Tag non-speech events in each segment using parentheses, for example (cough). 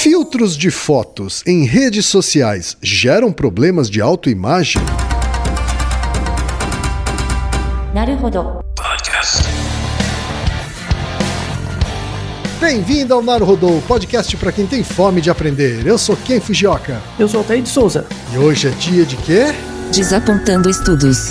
Filtros de fotos em redes sociais geram problemas de autoimagem? Bem-vindo ao Naruhodô, podcast para quem tem fome de aprender. Eu sou Ken Fujioka. Eu sou Altair de Souza. E hoje é dia de quê? Desapontando estudos.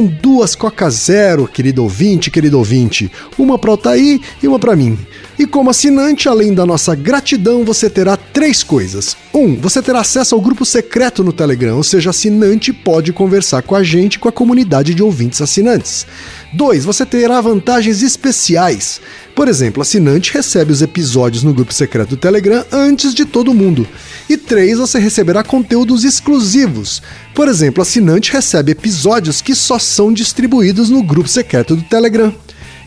duas Coca Zero, querido ouvinte, querido ouvinte. Uma para Altair e uma para mim. E como assinante, além da nossa gratidão, você terá três coisas. Um, você terá acesso ao grupo secreto no Telegram, ou seja, assinante pode conversar com a gente com a comunidade de ouvintes assinantes. Dois, você terá vantagens especiais. Por exemplo, assinante recebe os episódios no grupo secreto do Telegram antes de todo mundo. E três, você receberá conteúdos exclusivos. Por exemplo, assinante recebe episódios que só são distribuídos no grupo secreto do Telegram.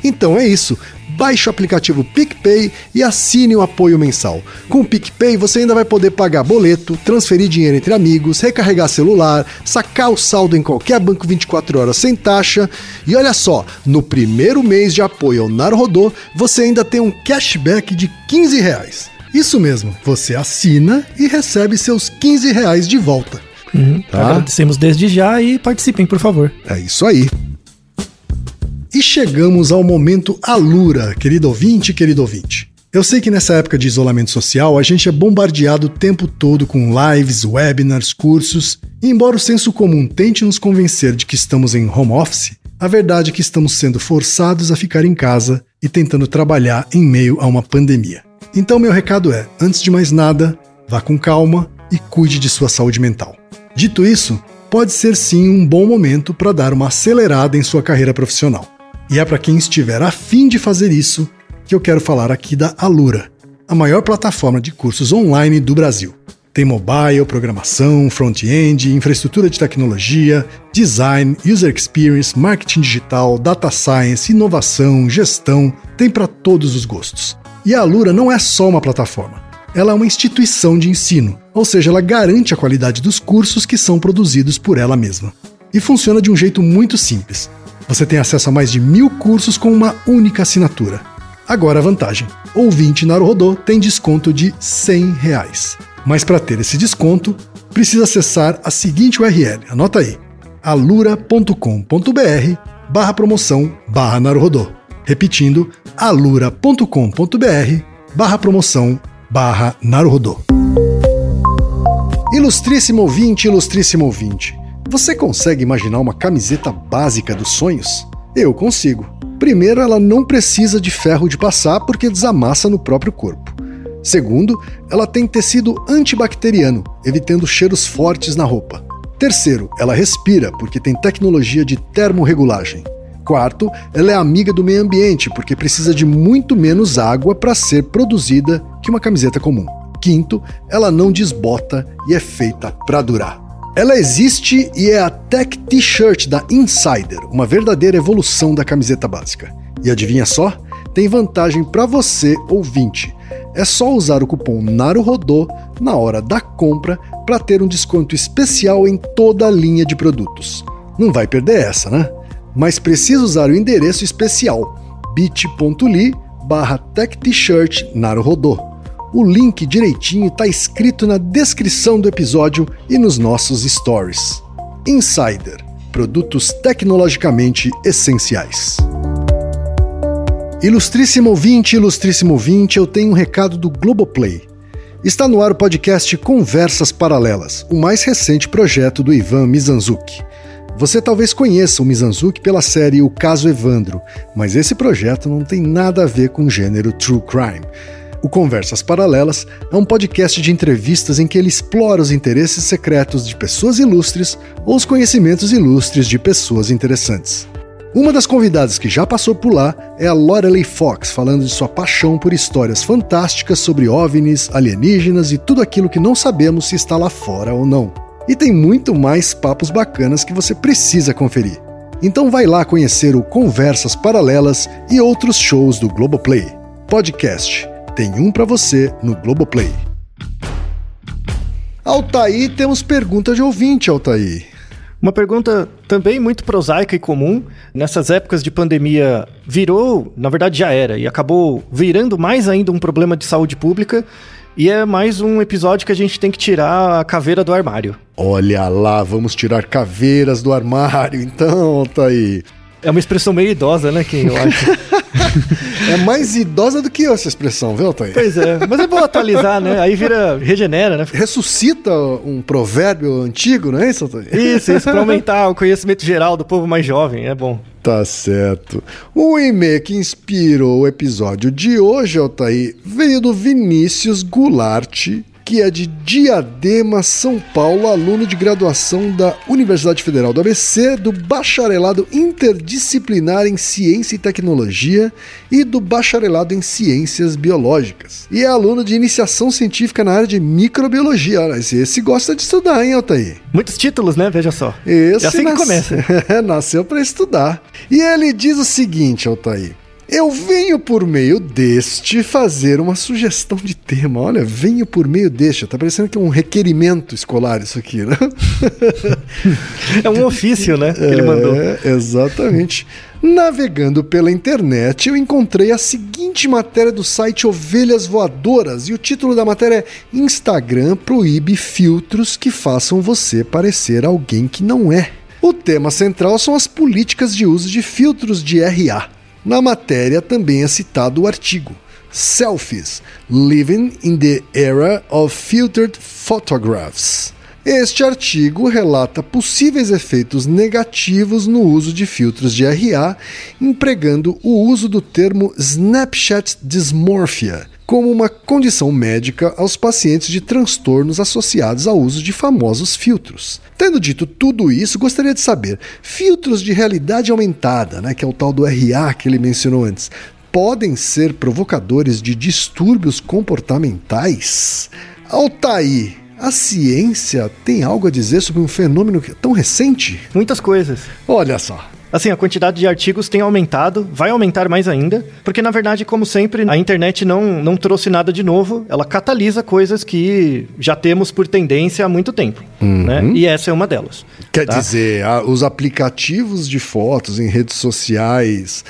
Então é isso. Baixe o aplicativo PicPay e assine o apoio mensal. Com o PicPay você ainda vai poder pagar boleto, transferir dinheiro entre amigos, recarregar celular, sacar o saldo em qualquer banco 24 horas sem taxa. E olha só, no primeiro mês de apoio ao Narodô, você ainda tem um cashback de 15 reais. Isso mesmo, você assina e recebe seus 15 reais de volta. Uhum, tá? Agradecemos desde já e participem, por favor. É isso aí. E chegamos ao momento Alura, querido ouvinte, querido ouvinte. Eu sei que nessa época de isolamento social a gente é bombardeado o tempo todo com lives, webinars, cursos, e embora o senso comum tente nos convencer de que estamos em home office, a verdade é que estamos sendo forçados a ficar em casa e tentando trabalhar em meio a uma pandemia. Então, meu recado é: antes de mais nada, vá com calma e cuide de sua saúde mental. Dito isso, pode ser sim um bom momento para dar uma acelerada em sua carreira profissional. E é para quem estiver afim de fazer isso que eu quero falar aqui da Alura, a maior plataforma de cursos online do Brasil. Tem mobile, programação, front-end, infraestrutura de tecnologia, design, user experience, marketing digital, data science, inovação, gestão, tem para todos os gostos. E a Alura não é só uma plataforma. Ela é uma instituição de ensino, ou seja, ela garante a qualidade dos cursos que são produzidos por ela mesma. E funciona de um jeito muito simples. Você tem acesso a mais de mil cursos com uma única assinatura. Agora a vantagem: ouvinte Naruhodô tem desconto de 100 reais. Mas para ter esse desconto, precisa acessar a seguinte URL, anota aí, alura.com.br barra promoção barra Naruhodô. Repetindo, alura.com.br barra promoção barra Naruhodô. Ilustríssimo ouvinte, ilustríssimo ouvinte. Você consegue imaginar uma camiseta básica dos sonhos? Eu consigo. Primeiro, ela não precisa de ferro de passar porque desamassa no próprio corpo. Segundo, ela tem tecido antibacteriano, evitando cheiros fortes na roupa. Terceiro, ela respira porque tem tecnologia de termorregulagem. Quarto, ela é amiga do meio ambiente porque precisa de muito menos água para ser produzida que uma camiseta comum. Quinto, ela não desbota e é feita para durar. Ela existe e é a Tech T-shirt da Insider, uma verdadeira evolução da camiseta básica. E adivinha só? Tem vantagem para você, ouvinte. É só usar o cupom NARUHODO na hora da compra para ter um desconto especial em toda a linha de produtos. Não vai perder essa, né? Mas precisa usar o endereço especial bit.ly barra naruhodô. O link direitinho está escrito na descrição do episódio e nos nossos stories. Insider produtos tecnologicamente essenciais. Ilustríssimo ouvinte, ilustríssimo ouvinte, eu tenho um recado do Globoplay. Está no ar o podcast Conversas Paralelas, o mais recente projeto do Ivan Mizanzuki. Você talvez conheça o Mizanzuki pela série O Caso Evandro, mas esse projeto não tem nada a ver com o gênero true crime. O Conversas Paralelas é um podcast de entrevistas em que ele explora os interesses secretos de pessoas ilustres ou os conhecimentos ilustres de pessoas interessantes. Uma das convidadas que já passou por lá é a Lorelei Fox, falando de sua paixão por histórias fantásticas sobre OVNIs, alienígenas e tudo aquilo que não sabemos se está lá fora ou não. E tem muito mais papos bacanas que você precisa conferir. Então vai lá conhecer o Conversas Paralelas e outros shows do Globoplay. Podcast. Tem um para você no Globoplay. Altair, temos pergunta de ouvinte, Altair. Uma pergunta também muito prosaica e comum. Nessas épocas de pandemia, virou, na verdade já era, e acabou virando mais ainda um problema de saúde pública. E é mais um episódio que a gente tem que tirar a caveira do armário. Olha lá, vamos tirar caveiras do armário, (laughs) então, Altair. É uma expressão meio idosa, né, Kim? Eu acho. (laughs) é mais idosa do que eu essa expressão, viu, Thaís? Pois é, mas é bom atualizar, né? Aí vira, regenera, né? Ressuscita um provérbio antigo, não é isso, Thaís? Isso, isso, pra aumentar o conhecimento geral do povo mais jovem, é bom. Tá certo. O e-mail que inspirou o episódio de hoje, Altair, veio do Vinícius Goulart, que é de Diadema, São Paulo, aluno de graduação da Universidade Federal do ABC, do bacharelado interdisciplinar em Ciência e Tecnologia e do bacharelado em Ciências Biológicas. E é aluno de iniciação científica na área de microbiologia. Esse, esse gosta de estudar, hein, Altair? Muitos títulos, né? Veja só. Esse é assim que começa. (laughs) nasceu para estudar. E ele diz o seguinte, Altair. Eu venho por meio deste fazer uma sugestão de tema. Olha, venho por meio deste. Tá parecendo que é um requerimento escolar isso aqui, né? (laughs) é um ofício, né? Que ele mandou. É, exatamente. Navegando pela internet, eu encontrei a seguinte matéria do site Ovelhas Voadoras e o título da matéria é Instagram proíbe filtros que façam você parecer alguém que não é. O tema central são as políticas de uso de filtros de RA. Na matéria também é citado o artigo Selfies Living in the Era of Filtered Photographs. Este artigo relata possíveis efeitos negativos no uso de filtros de RA, empregando o uso do termo Snapchat Dysmorphia como uma condição médica aos pacientes de transtornos associados ao uso de famosos filtros. Tendo dito tudo isso, gostaria de saber: filtros de realidade aumentada, né, que é o tal do RA que ele mencionou antes, podem ser provocadores de distúrbios comportamentais? Altair, a ciência tem algo a dizer sobre um fenômeno tão recente? Muitas coisas. Olha só. Assim, a quantidade de artigos tem aumentado, vai aumentar mais ainda, porque na verdade, como sempre, a internet não, não trouxe nada de novo, ela catalisa coisas que já temos por tendência há muito tempo. Uhum. Né? E essa é uma delas. Quer tá? dizer, os aplicativos de fotos em redes sociais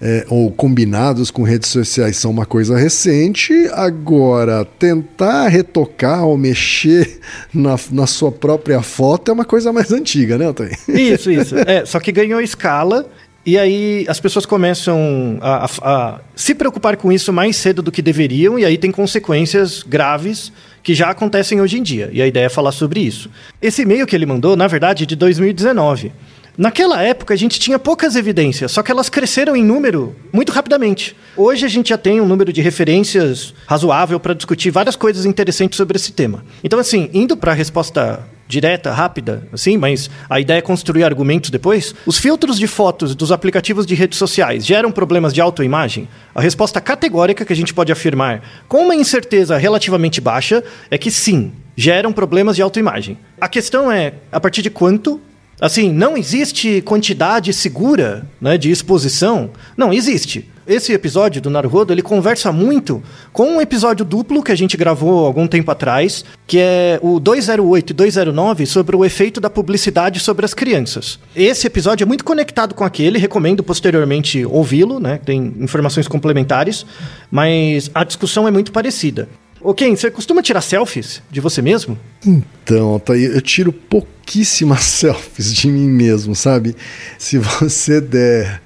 é, ou combinados com redes sociais são uma coisa recente. Agora, tentar retocar ou mexer (laughs) na, na sua própria foto é uma coisa mais antiga, né, Otávio? Isso, isso. É, só que ganhou escala. E aí as pessoas começam a, a, a, se preocupar com isso mais cedo do que deveriam, e aí tem consequências graves que já acontecem hoje em dia. E a ideia é falar sobre isso. Esse e-mail que ele mandou, na verdade, é de 2019. Naquela época a gente tinha poucas evidências, só que elas cresceram em número muito rapidamente. Hoje a gente já tem um número de referências razoável para discutir várias coisas interessantes sobre esse tema. Então, assim, indo para a resposta direta, rápida, assim, mas a ideia é construir argumentos depois. Os filtros de fotos dos aplicativos de redes sociais geram problemas de autoimagem? A resposta categórica que a gente pode afirmar com uma incerteza relativamente baixa é que sim, geram problemas de autoimagem. A questão é a partir de quanto Assim, não existe quantidade segura né, de exposição? Não, existe. Esse episódio do Naruhodo, ele conversa muito com um episódio duplo que a gente gravou algum tempo atrás, que é o 208 e 209 sobre o efeito da publicidade sobre as crianças. Esse episódio é muito conectado com aquele, recomendo posteriormente ouvi-lo, né? Tem informações complementares, mas a discussão é muito parecida. Ô Ken, você costuma tirar selfies de você mesmo? Então, tá aí, eu tiro pouquíssimas (laughs) selfies de mim mesmo, sabe? Se você der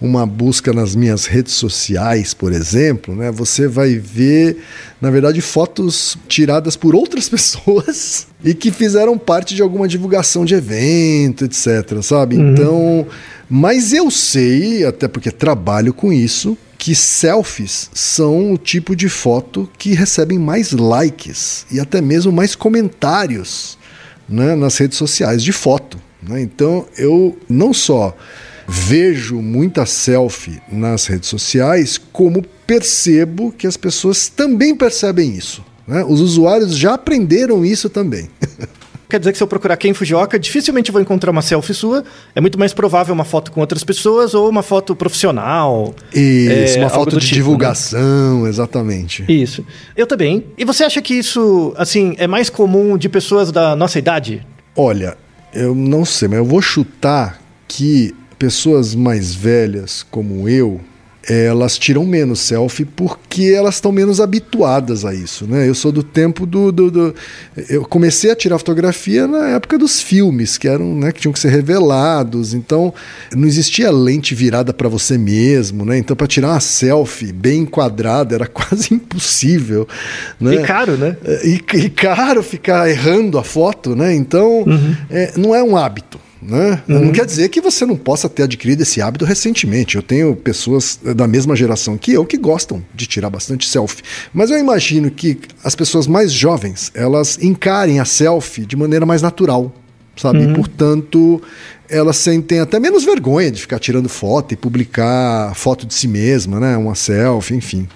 uma busca nas minhas redes sociais, por exemplo, né, você vai ver, na verdade, fotos tiradas por outras (laughs) pessoas e que fizeram parte de alguma divulgação de evento, etc, sabe? Uhum. Então, mas eu sei, até porque trabalho com isso, que selfies são o tipo de foto que recebem mais likes e até mesmo mais comentários né, nas redes sociais de foto. Né? Então eu não só vejo muita selfie nas redes sociais, como percebo que as pessoas também percebem isso. Né? Os usuários já aprenderam isso também. (laughs) Quer dizer que se eu procurar Ken Fujioka, dificilmente vou encontrar uma selfie sua. É muito mais provável uma foto com outras pessoas ou uma foto profissional. Isso, é, uma foto de tipo, divulgação, né? exatamente. Isso. Eu também. E você acha que isso, assim, é mais comum de pessoas da nossa idade? Olha, eu não sei, mas eu vou chutar que pessoas mais velhas como eu, elas tiram menos selfie porque elas estão menos habituadas a isso, né? Eu sou do tempo do, do, do, eu comecei a tirar fotografia na época dos filmes que eram, né, que tinham que ser revelados, então não existia lente virada para você mesmo, né? Então para tirar uma selfie bem enquadrada era (laughs) quase impossível, né? E caro, né? E, e caro ficar errando a foto, né? Então uhum. é, não é um hábito. Né? Uhum. Não quer dizer que você não possa ter adquirido esse hábito recentemente. Eu tenho pessoas da mesma geração que eu que gostam de tirar bastante selfie. Mas eu imagino que as pessoas mais jovens elas encarem a selfie de maneira mais natural, sabe? Uhum. Portanto, elas sentem até menos vergonha de ficar tirando foto e publicar foto de si mesma, né? Uma selfie, enfim.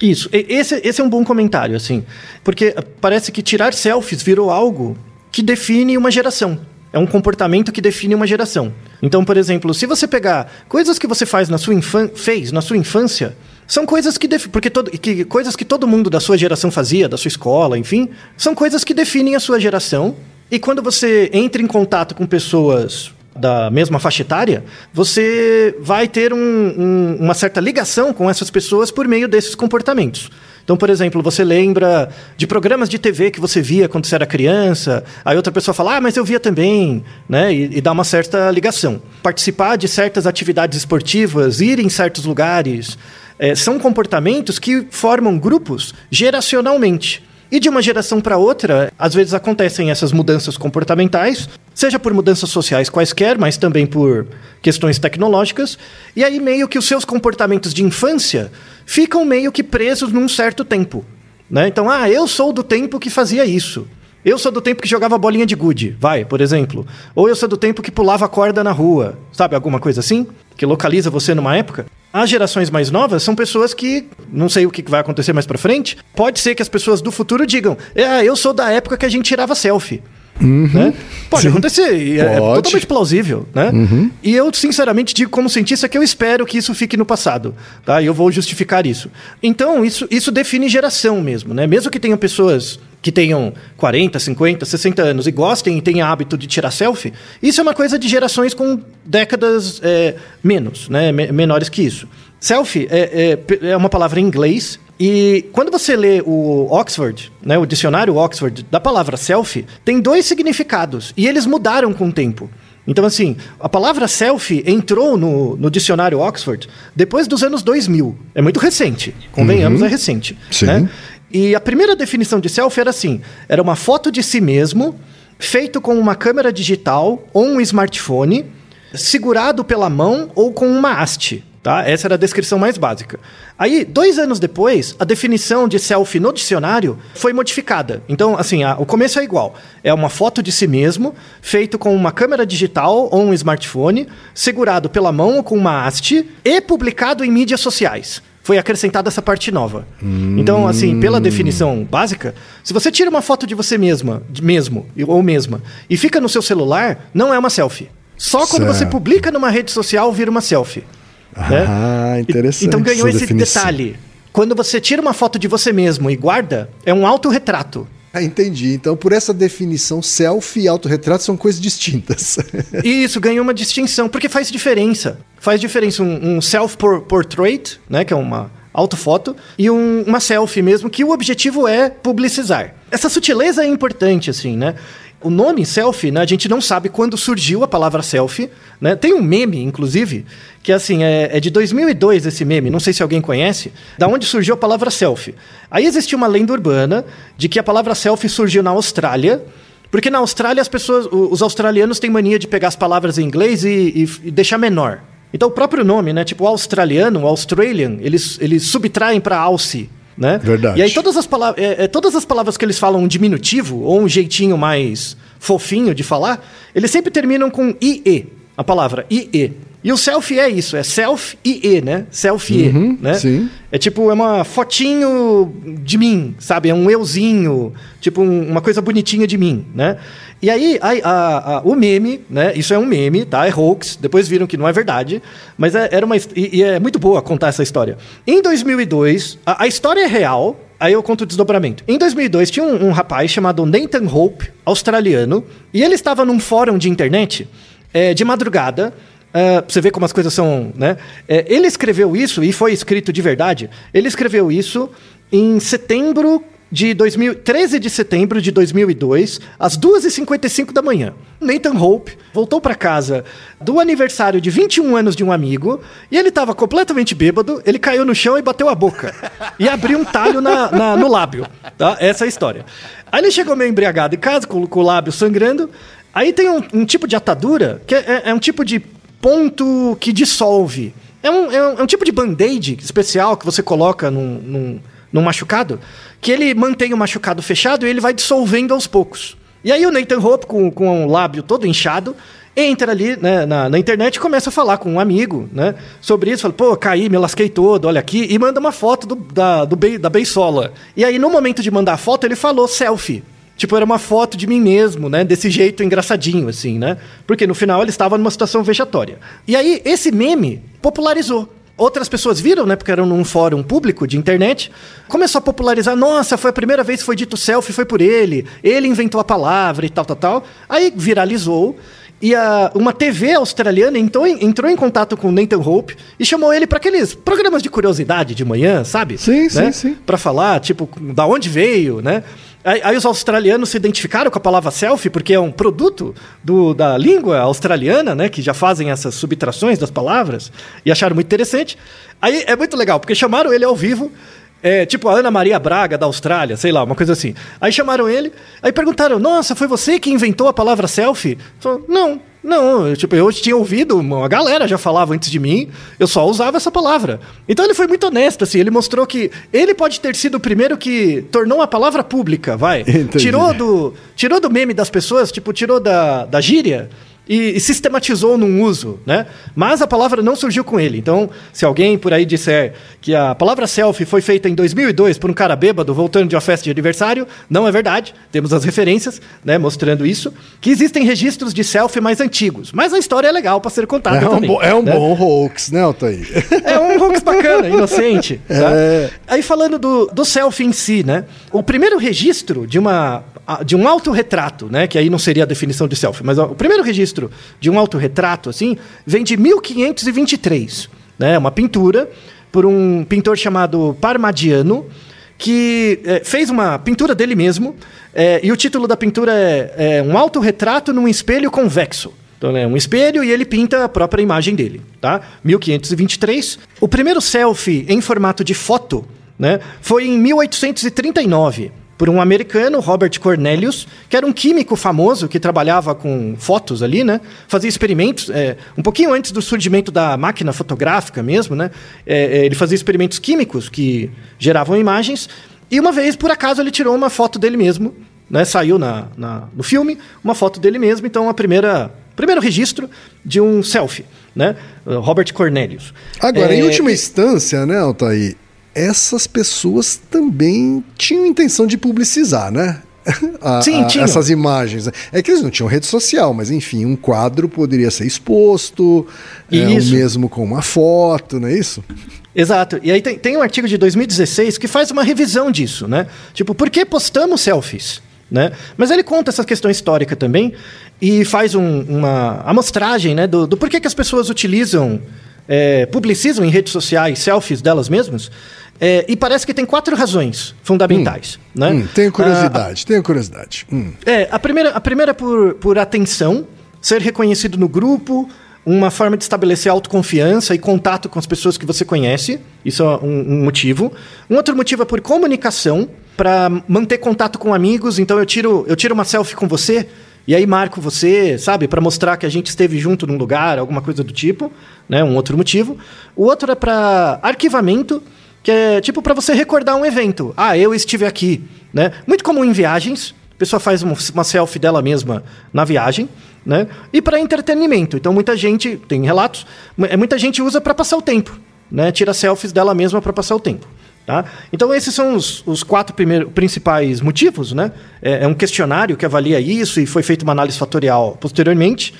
Isso. Esse, esse é um bom comentário, assim. Porque parece que tirar selfies virou algo que define uma geração. É um comportamento que define uma geração. Então, por exemplo, se você pegar coisas que você faz na sua fez na sua infância, são coisas que, porque todo, que coisas que todo mundo da sua geração fazia, da sua escola, enfim, são coisas que definem a sua geração. E quando você entra em contato com pessoas da mesma faixa etária, você vai ter um, um, uma certa ligação com essas pessoas por meio desses comportamentos. Então, por exemplo, você lembra de programas de TV que você via quando você era criança, aí outra pessoa fala, ah, mas eu via também, né? E, e dá uma certa ligação. Participar de certas atividades esportivas, ir em certos lugares, é, são comportamentos que formam grupos geracionalmente. E de uma geração para outra, às vezes acontecem essas mudanças comportamentais, seja por mudanças sociais quaisquer, mas também por questões tecnológicas, e aí meio que os seus comportamentos de infância ficam meio que presos num certo tempo. Né? Então, ah, eu sou do tempo que fazia isso. Eu sou do tempo que jogava bolinha de gude, vai, por exemplo. Ou eu sou do tempo que pulava corda na rua, sabe? Alguma coisa assim? Que localiza você numa época. As gerações mais novas são pessoas que, não sei o que vai acontecer mais pra frente, pode ser que as pessoas do futuro digam: é, eu sou da época que a gente tirava selfie. Uhum. Né? Pode Sim. acontecer, e é, é Pode. é totalmente plausível, né? Uhum. E eu, sinceramente, digo como cientista que eu espero que isso fique no passado, tá? E eu vou justificar isso. Então, isso, isso define geração mesmo, né? Mesmo que tenham pessoas que tenham 40, 50, 60 anos e gostem e tenham hábito de tirar selfie, isso é uma coisa de gerações com décadas é, menos, né? menores que isso. Selfie é, é, é uma palavra em inglês e quando você lê o Oxford, né, o dicionário Oxford da palavra selfie, tem dois significados e eles mudaram com o tempo. Então, assim, a palavra selfie entrou no, no dicionário Oxford depois dos anos 2000. É muito recente, convenhamos, uhum. é recente. Sim. Né? E a primeira definição de selfie era assim: era uma foto de si mesmo, feito com uma câmera digital ou um smartphone, segurado pela mão ou com uma haste. Tá? Essa era a descrição mais básica. Aí, dois anos depois, a definição de selfie no dicionário foi modificada. Então, assim, a, o começo é igual. É uma foto de si mesmo, feito com uma câmera digital ou um smartphone, segurado pela mão ou com uma haste e publicado em mídias sociais foi acrescentada essa parte nova. Hum. Então, assim, pela definição básica, se você tira uma foto de você mesma, de mesmo ou mesma, e fica no seu celular, não é uma selfie. Só quando certo. você publica numa rede social vira uma selfie. Né? Ah, né? interessante. Então ganhou esse definição. detalhe. Quando você tira uma foto de você mesmo e guarda, é um autorretrato. Ah, entendi. Então, por essa definição, selfie e autorretrato são coisas distintas. (laughs) Isso, ganhou uma distinção, porque faz diferença. Faz diferença um, um self-portrait, né, que é uma autofoto, e um, uma selfie mesmo, que o objetivo é publicizar. Essa sutileza é importante, assim, né? O nome selfie, né, a gente não sabe quando surgiu a palavra selfie. Né? Tem um meme, inclusive, que assim, é, é, de 2002 esse meme, não sei se alguém conhece, da onde surgiu a palavra selfie. Aí existia uma lenda urbana de que a palavra selfie surgiu na Austrália, porque na Austrália as pessoas, os australianos têm mania de pegar as palavras em inglês e, e, e deixar menor. Então o próprio nome, né, tipo o australiano, o Australian, eles, eles subtraem para alce, né? Verdade. E aí todas as, palavras, é, é, todas as palavras que eles falam um diminutivo ou um jeitinho mais fofinho de falar, eles sempre terminam com IE, a palavra IE. E o selfie é isso, é self e e, né? Selfie, Uhum, né? sim. É tipo, é uma fotinho de mim, sabe? É um euzinho, tipo um- uma coisa bonitinha de mim, né? E aí, a- a- a- o meme, né? Isso é um meme, tá? É hoax. Depois viram que não é verdade. Mas é- era uma... E, e é muito boa contar essa história. Em 2002, a, a história é real. Aí eu conto o desdobramento. Em 2002, tinha um, um rapaz chamado Nathan Hope, australiano. E ele estava num fórum de internet é, de madrugada. Ah, você ver como as coisas são, né? É, ele escreveu isso, e foi escrito de verdade, ele escreveu isso em setembro de 2000, 13 de setembro de 2002, às 2h55 da manhã. Nathan Hope voltou para casa do aniversário de 21 anos de um amigo, e ele estava completamente bêbado, ele caiu no chão e bateu a boca. e abriu um talho na- na- no lábio. Tá? Essa é a história. Aí ele chegou meio embriagado em casa, com, com o lábio sangrando, Aí tem um, um tipo de atadura que é, é- é um tipo de ponto que dissolve. É um, é um- é um tipo de band-aid especial que você coloca num, num, num machucado, que ele mantém o machucado fechado e ele vai dissolvendo aos poucos. E aí o Nathan Hope, com, com o lábio todo inchado, entra ali né, na, na internet e começa a falar com um amigo né, sobre isso. Fala, pô, caí, me lasquei todo, olha aqui. E manda uma foto do, da, do da beisola. E aí, no momento de mandar a foto, ele falou selfie. Tipo, era uma foto de mim mesmo, né? Desse jeito engraçadinho, assim, né? Porque no final ele estava numa situação vexatória. E aí, esse meme popularizou. Outras pessoas viram, né? Porque era num fórum público de internet. Começou a popularizar. Nossa, foi a primeira vez que foi dito selfie, foi por ele. Ele inventou a palavra e tal, tal, tal. Aí viralizou. E a, uma TV australiana entrou em, entrou em contato com o Nathan Hope e chamou ele para aqueles programas de curiosidade de manhã, sabe? Sim, sim, Né? sim. Pra falar, tipo, da onde veio, né? Aí, aí os australianos se identificaram com a palavra selfie, porque é um produto do- da língua australiana, né? Que já fazem essas subtrações das palavras, e acharam muito interessante. Aí é muito legal, porque chamaram ele ao vivo, é, tipo a Ana Maria Braga da Austrália, sei lá, uma coisa assim. Aí chamaram ele, aí perguntaram: Nossa, foi você que inventou a palavra selfie? Falou, não. Não, eu, tipo, eu tinha ouvido, uma galera já falava antes de mim, eu só usava essa palavra. Então ele foi muito honesto, assim, ele mostrou que ele pode ter sido o primeiro que tornou a palavra pública, vai. (laughs) Entendi. Tirou do, tirou do meme das pessoas, tipo, tirou da, da gíria e, e sistematizou num uso, né? Mas a palavra não surgiu com ele. Então, se alguém por aí disser que a palavra selfie foi feita em 2002 por um cara bêbado voltando de uma festa de aniversário, não é verdade. Temos as referências, né, mostrando isso. Que existem registros de selfie mais antigos. Mas a história é legal para ser contada É um, também. bo- é um né? bom hoax, né, Altair? É um hoax bacana, inocente. (laughs) tá? É. Aí falando do, do selfie em si, né? O primeiro registro de uma de um autorretrato, né? Que aí não seria a definição de selfie, mas o primeiro registro de um autorretrato, assim, vem de 1523, né? Uma pintura por um pintor chamado Parmadiano, que eh, fez uma pintura dele mesmo, eh, e o título da pintura é, é Um Autorretrato num Espelho Convexo. Então, é um espelho e ele pinta a própria imagem dele, tá? 1523. O primeiro selfie em formato de foto, né, foi em 1839, por um americano, Robert Cornelius, que era um químico famoso que trabalhava com fotos ali, né? Fazia experimentos, é, um pouquinho antes do surgimento da máquina fotográfica mesmo, né? É, é, ele fazia experimentos químicos que geravam imagens. E uma vez, por acaso, ele tirou uma foto dele mesmo, né? Saiu na, na- no filme uma foto dele mesmo, então a primeira primeiro registro de um selfie, né? Robert Cornelius. Agora, em É, última instância, né, Altair, essas pessoas também tinham intenção de publicizar, né? (laughs) A- Sim, a- essas imagens. É que eles não tinham rede social, mas enfim, um quadro poderia ser exposto, é, o mesmo com uma foto, não é isso? Exato. E aí tem, tem um artigo de 2016 que faz uma revisão disso, né? Tipo, por que postamos selfies? Né? Mas ele conta essa questão histórica também e faz um- uma amostragem né, do, do porquê que as pessoas utilizam, é, publicizam em redes sociais selfies delas mesmas. É, e parece que tem quatro razões fundamentais. Né? Hum, tenho Ah, curiosidade, tenho curiosidade. Hum. é, a primeira, a primeira é por, por atenção, ser reconhecido no grupo, uma forma de estabelecer autoconfiança e contato com as pessoas que você conhece. Isso é um, um motivo. Um outro motivo é por comunicação, para manter contato com amigos. Então eu tiro, eu tiro uma selfie com você e aí marco você, sabe, para mostrar que a gente esteve junto num lugar, alguma coisa do tipo, né? Um outro motivo. O outro é para arquivamento, que é tipo para você recordar um evento. Ah, eu estive aqui, né? Muito comum em viagens. A pessoa faz uma, selfie dela mesma na viagem, né? E para entretenimento. Então muita gente, tem relatos, é, muita gente usa para passar o tempo, né? Tira selfies dela mesma para passar o tempo. Tá? Então, esses são os, os quatro primeiros, principais motivos. Né? É, é, um questionário que avalia isso e foi feita uma análise fatorial posteriormente.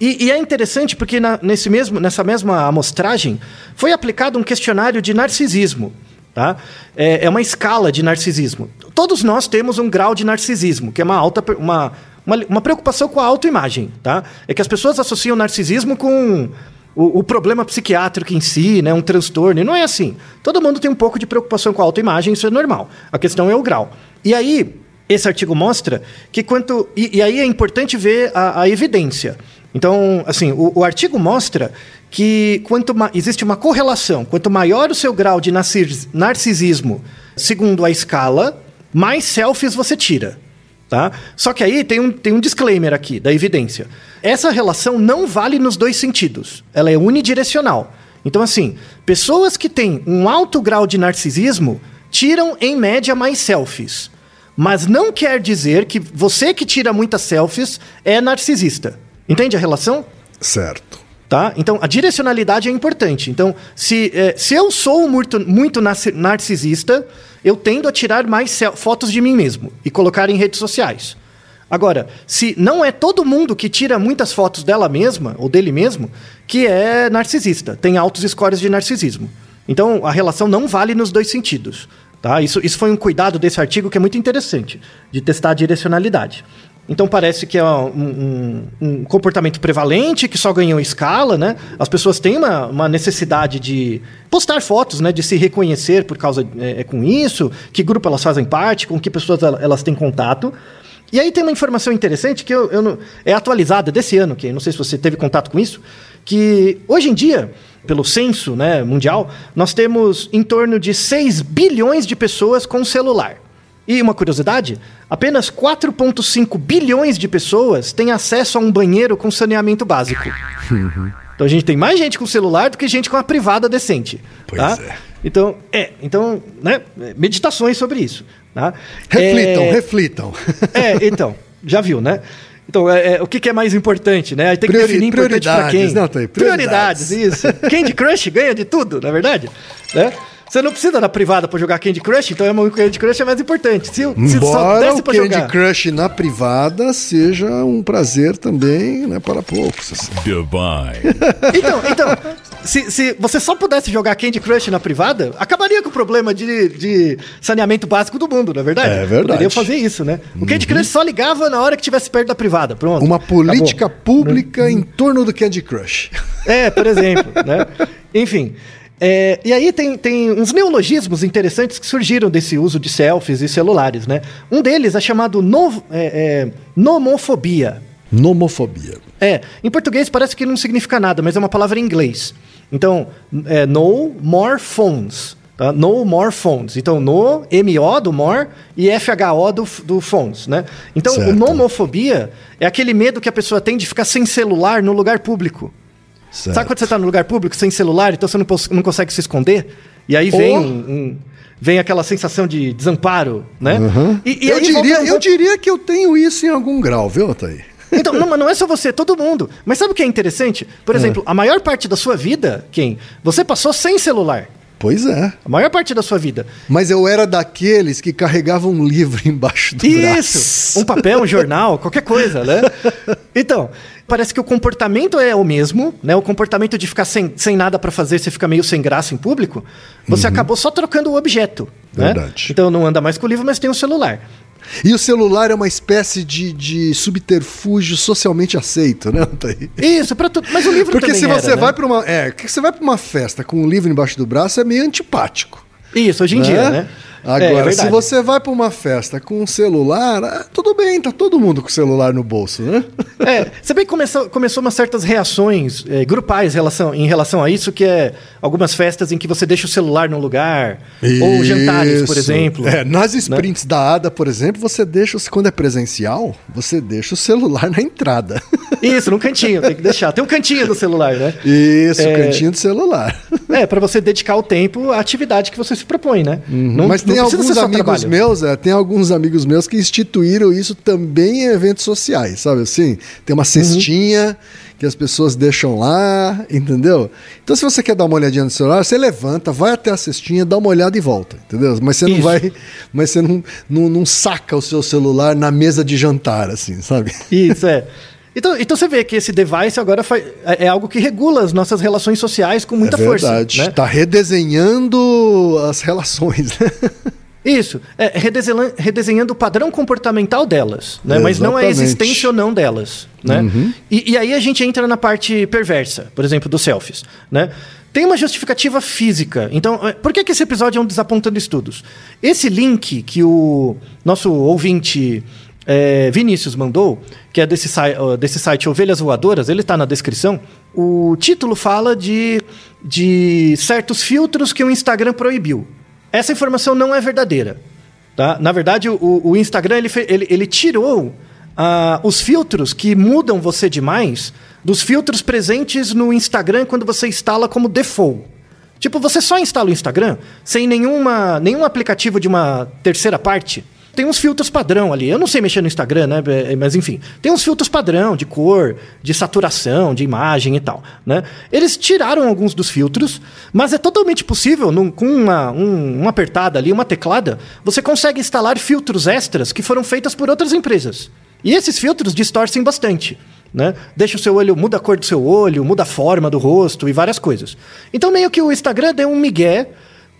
E, e é interessante porque na, nesse mesmo, nessa mesma amostragem foi aplicado um questionário de narcisismo. Tá? É, é uma escala de narcisismo. Todos nós temos um grau de narcisismo, que é uma alta, uma, uma, uma preocupação com a autoimagem. Tá? É que as pessoas associam narcisismo com o, o, problema psiquiátrico em si, né, um transtorno. E não é assim. Todo mundo tem um pouco de preocupação com a autoimagem, isso é normal. A questão é o grau. E aí, esse artigo mostra que quanto. E, e aí é importante ver a, a evidência. Então, assim, o, o, artigo mostra que quanto existe uma correlação. Quanto maior o seu grau de narcisismo, segundo a escala, mais selfies você tira. Tá? Só que aí tem um, tem um disclaimer aqui da evidência. Essa relação não vale nos dois sentidos. Ela é unidirecional. Então, assim, pessoas que têm um alto grau de narcisismo tiram, em média, mais selfies. Mas não quer dizer que você que tira muitas selfies é narcisista. Entende a relação? Certo. Tá? Então, a direcionalidade é importante. Então, se, é, se eu sou muito, muito narcisista, eu tendo a tirar mais fotos de mim mesmo e colocar em redes sociais. Agora, se não é todo mundo que tira muitas fotos dela mesma ou dele mesmo que é narcisista, tem altos scores de narcisismo. Então, a relação não vale nos dois sentidos. Tá? Isso, isso foi um cuidado desse artigo que é muito interessante, de testar a direcionalidade. Então parece que é um, um, um, comportamento prevalente que só ganhou escala, né? As pessoas têm uma, uma necessidade de postar fotos, né? De se reconhecer por causa é, é, com isso, que grupo elas fazem parte, com que pessoas elas têm contato. E aí tem uma informação interessante que eu, eu não, é atualizada desse ano, que não sei se você teve contato com isso, que hoje em dia, pelo censo né, mundial, nós temos em torno de 6 bilhões de pessoas com celular. E uma curiosidade, apenas 4,5 bilhões de pessoas têm acesso a um banheiro com saneamento básico. Então a gente tem mais gente com celular do que gente com a privada decente. Pois tá? é. Então, é, então, né, meditações sobre isso. Tá? Reflitam, é, reflitam. (laughs) É, então, já viu, né? Então, é, é, o que, que, é mais importante, né? Aí tem que Priori, definir importante para quem. Não, tem prioridades. prioridades, isso. (laughs) Candy Crush ganha de tudo, na é verdade. Né? Você não precisa da privada pra jogar Candy Crush, então o Candy Crush é mais importante. Se, se só desse o Candy jogar... Crush na privada seja um prazer também, né, para poucos. Assim. Divine. (laughs) então, então se, se você só pudesse jogar Candy Crush na privada, acabaria com o problema de, de saneamento básico do mundo, não é verdade? É verdade. Poderia fazer isso, né? O Candy uhum. Crush só ligava na hora que tivesse perto da privada, pronto. Uma política acabou. pública em torno do Candy Crush. É, por exemplo, né? (laughs) Enfim... É, e aí tem, tem uns neologismos interessantes que surgiram desse uso de selfies e celulares, né? Um deles é chamado no, é, é, nomofobia. Nomofobia. É, em português parece que não significa nada, mas é uma palavra em inglês. Então, é, no more phones. Tá? No more phones. Então, no, M-O do more e F-H-O do, do phones, né? Então, certo. o nomofobia é aquele medo que a pessoa tem de ficar sem celular no lugar público. Certo. Sabe quando você está no lugar público sem celular, então você não, não consegue se esconder? E aí vem um, um, vem aquela sensação de desamparo, né? Uhum. E, e eu, diria, eu diria que eu tenho isso em algum grau, viu, Thaí? (laughs) Então, não, não é só você, todo mundo. Mas sabe o que é interessante? Por é. exemplo, a maior parte da sua vida, quem? Você passou sem celular. Pois é. A maior parte da sua vida. Mas eu era daqueles que carregavam um livro (laughs) embaixo do Isso, braço. Isso! Um papel, um jornal, qualquer coisa, né? (laughs) Então, parece que o comportamento é o mesmo, né? O comportamento de ficar sem, sem nada para fazer, você fica meio sem graça em público. Você uhum. acabou só trocando o objeto. Né? Verdade. Né? Então não anda mais com o livro, mas tem o celular. E o celular é uma espécie de, de subterfúgio socialmente aceito, né, Thaí? Isso, para tudo. Mas o livro Porque se você era, vai né? para uma, é, que você vai para uma festa com um livro embaixo do braço é meio antipático. Isso, hoje em né? dia, né? Agora, é, é se você vai para uma festa com um celular, é, tudo bem, tá todo mundo com o celular no bolso, né? (laughs) É, você bem que começou, começou umas certas reações é, grupais em relação, em relação a isso, que é algumas festas em que você deixa o celular no lugar, isso. ou jantares, por exemplo. É, nas né? sprints né? da ADA, por exemplo, você deixa, quando é presencial, você deixa o celular na entrada. (laughs) Isso, num cantinho, tem que deixar. Tem um cantinho do celular, né? Isso, é... cantinho do celular. É, para você dedicar o tempo à atividade que você se propõe, né? Uhum. Não, Mas tem alguns amigos meus, é, tem alguns amigos meus que instituíram isso também em eventos sociais, sabe assim? Tem uma cestinha uhum. que as pessoas deixam lá, entendeu? Então, se você quer dar uma olhadinha no celular, você levanta, vai até a cestinha, dá uma olhada e volta, entendeu? Mas você não isso. vai, mas você não, não, não saca o seu celular na mesa de jantar, assim, sabe? Isso, é. Então, então você vê que esse device agora é, é algo que regula as nossas relações sociais com muita é verdade. força. Está né? redesenhando as relações. (laughs) Isso, é, redesenhando, redesenhando o padrão comportamental delas, né? mas não a existência ou não delas. Né? Uhum. E, e, aí a gente entra na parte perversa, por exemplo, dos selfies. Né? Tem uma justificativa física. Então, é, por que, que esse episódio é um desapontando estudos? Esse link que o nosso ouvinte é, Vinícius mandou, que é desse, desse site Ovelhas Voadoras, ele está na descrição. O título fala de, de certos filtros que o Instagram proibiu. Essa informação não é verdadeira. Tá? Na verdade, o, o Instagram ele, ele, ele tirou uh, os filtros que mudam você demais dos filtros presentes no Instagram quando você instala como default. Tipo, você só instala o Instagram sem nenhuma, nenhum aplicativo de uma terceira parte tem uns filtros padrão ali. Eu não sei mexer no Instagram, né? É, mas enfim, tem uns filtros padrão de cor, de saturação, de imagem e tal, né? Eles tiraram alguns dos filtros, mas é totalmente possível, num, com uma, um, uma apertada ali, uma teclada, você consegue instalar filtros extras que foram feitas por outras empresas. E esses filtros distorcem bastante. Né? Deixa o seu olho, muda a cor do seu olho, muda a forma do rosto e várias coisas. Então, meio que o Instagram deu um migué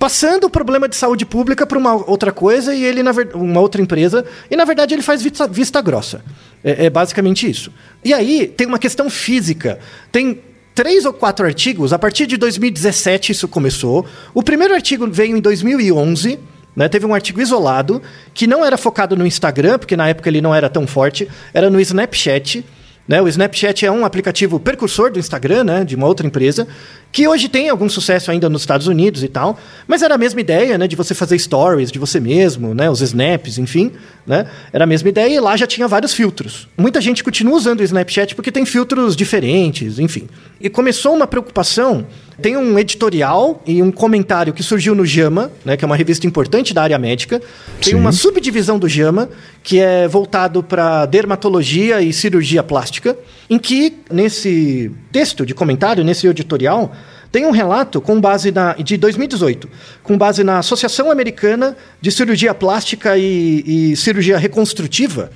passando o problema de saúde pública para uma outra coisa e ele, na uma outra empresa, e na verdade ele faz vista, vista grossa. É, é basicamente isso. E aí tem uma questão física. Tem três ou quatro artigos, a partir de 2017 isso começou. O primeiro artigo veio em 2011. Né, teve um artigo isolado que não era focado no Instagram, porque na época ele não era tão forte, era no Snapchat. Né? O Snapchat é um aplicativo precursor do Instagram, né? de uma outra empresa, que hoje tem algum sucesso ainda nos Estados Unidos e tal, mas era a mesma ideia né? de você fazer stories de você mesmo, né? os snaps, enfim. Né? Era a mesma ideia e lá já tinha vários filtros. Muita gente continua usando o Snapchat porque tem filtros diferentes, enfim. E começou uma preocupação. Tem um editorial e um comentário que surgiu no JAMA, né, que é uma revista importante da área médica. Tem Sim. uma subdivisão do JAMA, que é voltado para dermatologia e cirurgia plástica, em que, nesse texto de comentário, nesse editorial, tem um relato com base na, de 2018, com base na Associação Americana de Cirurgia Plástica e, e Cirurgia Reconstrutiva,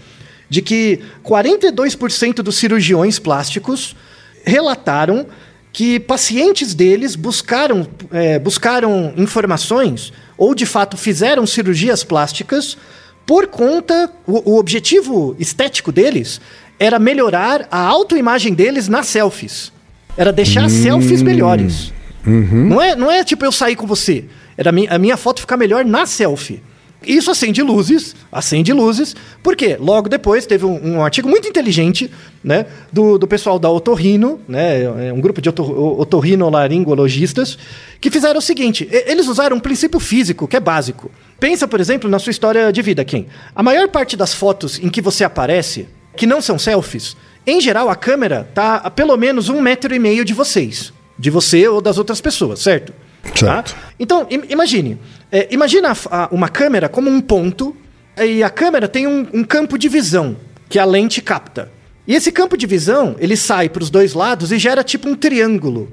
de que 42% dos cirurgiões plásticos relataram que pacientes deles buscaram, é, buscaram informações ou de fato fizeram cirurgias plásticas por conta. O, o objetivo estético deles era melhorar a autoimagem deles nas selfies. Era deixar hum, selfies melhores. Uhum. Não, é, não é tipo eu sair com você. Era a minha, a minha foto ficar melhor na selfie. Isso acende luzes, acende luzes, porque logo depois teve um, um artigo muito inteligente né, do, do pessoal da Otorrino, né, é um grupo de otorrinolaringologistas, que fizeram o seguinte: eles usaram um princípio físico que é básico. Pensa, por exemplo, na sua história de vida, Kim. A maior parte das fotos em que você aparece, que não são selfies, em geral, a câmera está a pelo menos um metro e meio de vocês. De você ou das outras pessoas, certo? Certo. Tá? Então, imagine. É, imagina a, a, uma câmera como um ponto, e a câmera tem um, um campo de visão que a lente capta. E esse campo de visão, ele sai para os dois lados e gera tipo um triângulo.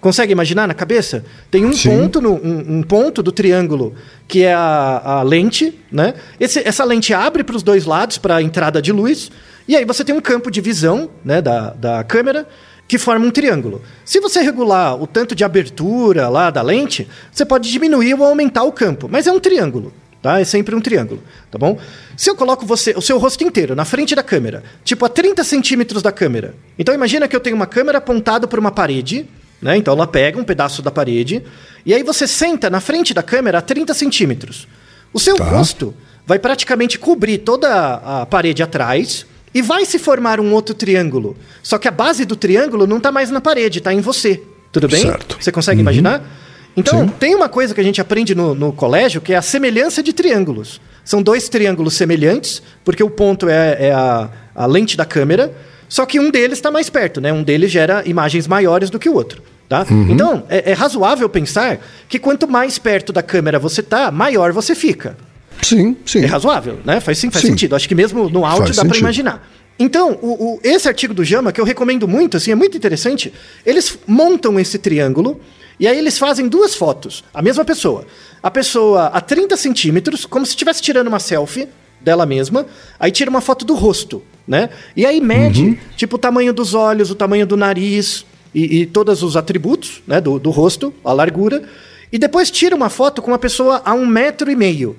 Consegue imaginar na cabeça? Tem um ponto, no, um, um, ponto do triângulo que é a, a lente, né? Esse, essa lente abre para os dois lados para a entrada de luz e aí você tem um campo de visão né, da, da câmera que forma um triângulo. Se você regular o tanto de abertura lá da lente, você pode diminuir ou aumentar o campo, mas é um triângulo. Tá? É sempre um triângulo, tá bom? Se eu coloco você, o seu rosto inteiro na frente da câmera, tipo a 30 centímetros da câmera. Então imagina que eu tenho uma câmera apontada para uma parede, né? Então ela pega um pedaço da parede, e aí você senta na frente da câmera a 30 centímetros. O seu tá. rosto vai praticamente cobrir toda a parede atrás, e vai se formar um outro triângulo. Só que a base do triângulo não está mais na parede, está em você. Tudo bem? Certo. Você consegue uhum. imaginar? Então, Sim. tem uma coisa que a gente aprende no, no colégio que é a semelhança de triângulos. São dois triângulos semelhantes, porque o ponto é, é a, a lente da câmera. só que um deles está mais perto, né? Um deles gera imagens maiores do que o outro. Tá? Uhum. Então, é, é, razoável pensar que quanto mais perto da câmera você tá, maior você fica. Sim, sim. É razoável, né? Faz, sim, faz sim. sentido. Acho que mesmo no áudio faz dá para imaginar. Então, o, o, esse artigo do Jama, que eu recomendo muito, assim, é muito interessante, eles montam esse triângulo e aí eles fazem duas fotos. A mesma pessoa. A pessoa a 30 centímetros, como se estivesse tirando uma selfie dela mesma, aí tira uma foto do rosto, né? E aí mede, uhum. tipo, o tamanho dos olhos, o tamanho do nariz e, e todos os atributos, né, do, do rosto, a largura. E depois tira uma foto com uma pessoa a um metro e meio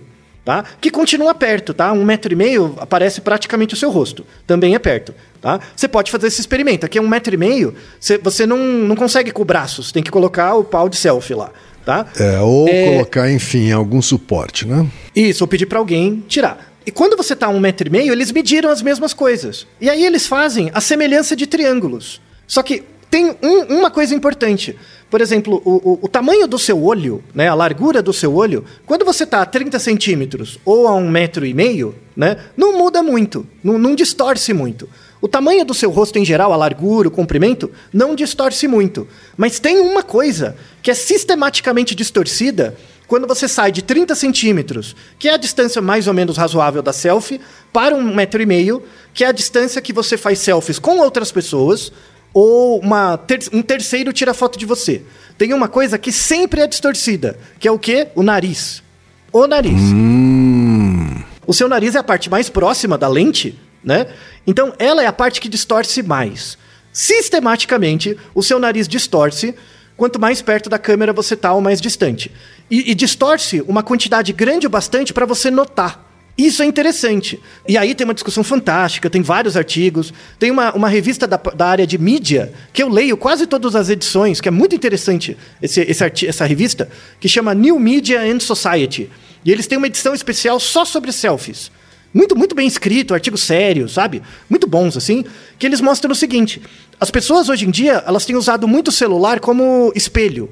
tá? Que continua perto, tá? Um metro e meio aparece praticamente o seu rosto. Também é perto, tá? Você pode fazer esse experimento. Aqui é um metro e meio, você, você não, não consegue com braços. Tem que colocar o pau de selfie lá, tá? É, ou é... colocar, enfim, algum suporte, né? Isso, ou pedir para alguém tirar. E quando você está a um metro e meio, eles mediram as mesmas coisas. E aí eles fazem a semelhança de triângulos. Só que tem um, uma coisa importante. Por exemplo, o, o, o, tamanho do seu olho, né, a largura do seu olho, quando você está a 30 centímetros ou a um metro e meio, né, não muda muito, não, não distorce muito. O tamanho do seu rosto em geral, a largura, o comprimento, não distorce muito. Mas tem uma coisa que é sistematicamente distorcida quando você sai de 30 centímetros, que é a distância mais ou menos razoável da selfie, para um metro e meio, que é a distância que você faz selfies com outras pessoas, ou uma ter um terceiro tira foto de você. Tem uma coisa que sempre é distorcida, que é o quê? O nariz. O nariz. Hum. O seu nariz é a parte mais próxima da lente, né? Então ela é a parte que distorce mais. Sistematicamente, o seu nariz distorce quanto mais perto da câmera você está ou mais distante. E, e distorce uma quantidade grande o bastante para você notar. Isso é interessante. E aí tem uma discussão fantástica, tem vários artigos, tem uma, uma revista da, da área de mídia, que eu leio quase todas as edições, que é muito interessante esse, esse essa revista, que chama New Media and Society. E eles têm uma edição especial só sobre selfies. Muito, muito bem escrito, artigo sério, sabe? Muito bons, assim, que eles mostram o seguinte: as pessoas hoje em dia, elas têm usado muito o celular como espelho,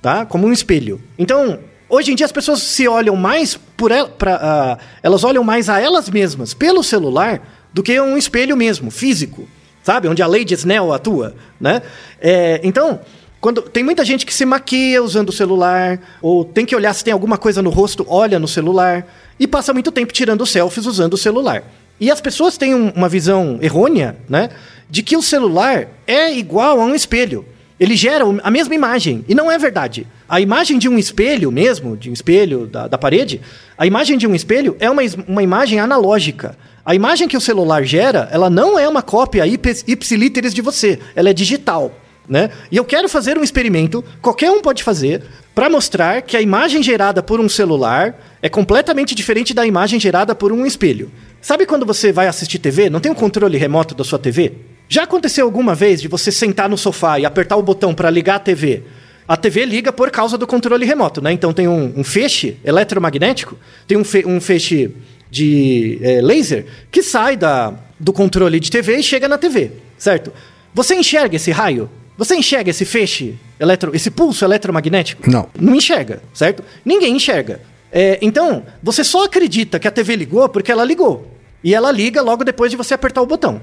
tá? Como um espelho. Então, Hoje em dia as pessoas se olham mais por ela, pra, uh, elas olham mais a elas mesmas pelo celular do que um espelho mesmo, físico, sabe? Onde a Lady Snell atua, né? É, então, quando tem muita gente que se maquia usando o celular, ou tem que olhar se tem alguma coisa no rosto, olha no celular, e passa muito tempo tirando selfies usando o celular. E as pessoas têm um, uma visão errônea, né? De que o celular é igual a um espelho. Ele gera a mesma imagem, e não é verdade. A imagem de um espelho mesmo, de um espelho da, da parede, a imagem de um espelho é uma, uma imagem analógica. A imagem que o celular gera, ela não é uma cópia ipsilíteres de você, ela é digital. Né? E eu quero fazer um experimento, qualquer um pode fazer, para mostrar que a imagem gerada por um celular é completamente diferente da imagem gerada por um espelho. Sabe quando você vai assistir TV, não tem um controle remoto da sua TV? Já aconteceu alguma vez de você sentar no sofá e apertar o botão para ligar a TV? A TV liga por causa do controle remoto, né? Então tem um, um feixe eletromagnético, tem um, fe um feixe de é, laser que sai da, do controle de TV e chega na TV, certo? Você enxerga esse raio? Você enxerga esse feixe, eletro, esse pulso eletromagnético? Não. Não enxerga, certo? Ninguém enxerga. É, então, você só acredita que a TV ligou porque ela ligou. E ela liga logo depois de você apertar o botão.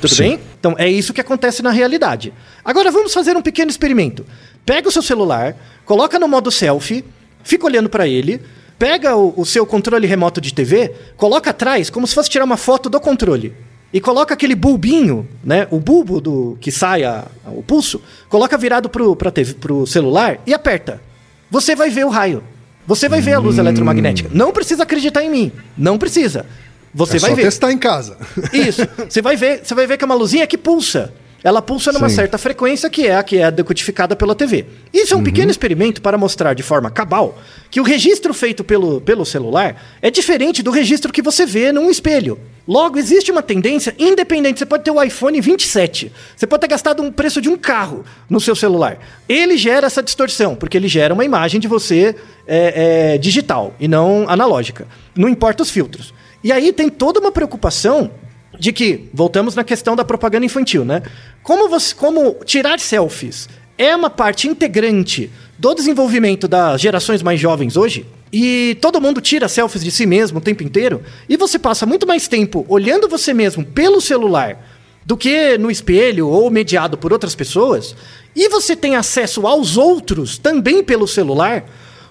Tudo Sim. bem? Então é isso que acontece na realidade. Agora vamos fazer um pequeno experimento. Pega o seu celular, coloca no modo selfie, fica olhando para ele, pega o, o, seu controle remoto de TV, coloca atrás como se fosse tirar uma foto do controle. E coloca aquele bulbinho, né? O bulbo do que sai a, a, o pulso, coloca virado pro, pra TV, pro celular e aperta. Você vai ver o raio. Você vai ver a luz hum. eletromagnética. Não precisa acreditar em mim. Não precisa. Você é vai só ver. testar em casa. Isso. Você vai ver, você vai ver que é uma luzinha que pulsa. Ela pulsa numa Sim. certa frequência que é a que é decodificada pela TV. Isso é um uhum. pequeno experimento para mostrar de forma cabal que o registro feito pelo, pelo celular é diferente do registro que você vê num espelho. Logo, existe uma tendência independente. Você pode ter o iPhone 27. Você pode ter gastado um preço de um carro no seu celular. Ele gera essa distorção, porque ele gera uma imagem de você é, é, digital e não analógica. Não importa os filtros. E aí tem toda uma preocupação de que, voltamos na questão da propaganda infantil, né? Como, você, como tirar selfies é uma parte integrante do desenvolvimento das gerações mais jovens hoje, e todo mundo tira selfies de si mesmo o tempo inteiro, e você passa muito mais tempo olhando você mesmo pelo celular do que no espelho ou mediado por outras pessoas, e você tem acesso aos outros também pelo celular,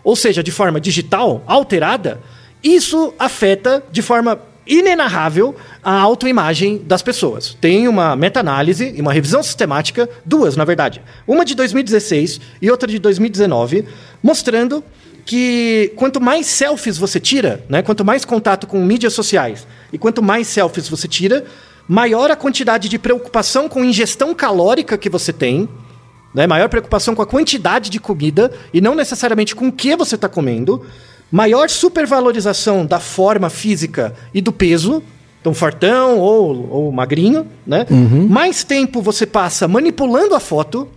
ou seja, de forma digital, alterada, isso afeta de forma inenarrável a autoimagem das pessoas. Tem uma meta-análise e uma revisão sistemática, duas, na verdade. Uma de 2016 e outra de 2019, mostrando que quanto mais selfies você tira, né, quanto mais contato com mídias sociais e quanto mais selfies você tira, maior a quantidade de preocupação com ingestão calórica que você tem, né, maior preocupação com a quantidade de comida e não necessariamente com o que você está comendo, maior supervalorização da forma física e do peso, então fortão ou, ou magrinho, né? Uhum. Mais tempo você passa manipulando a foto,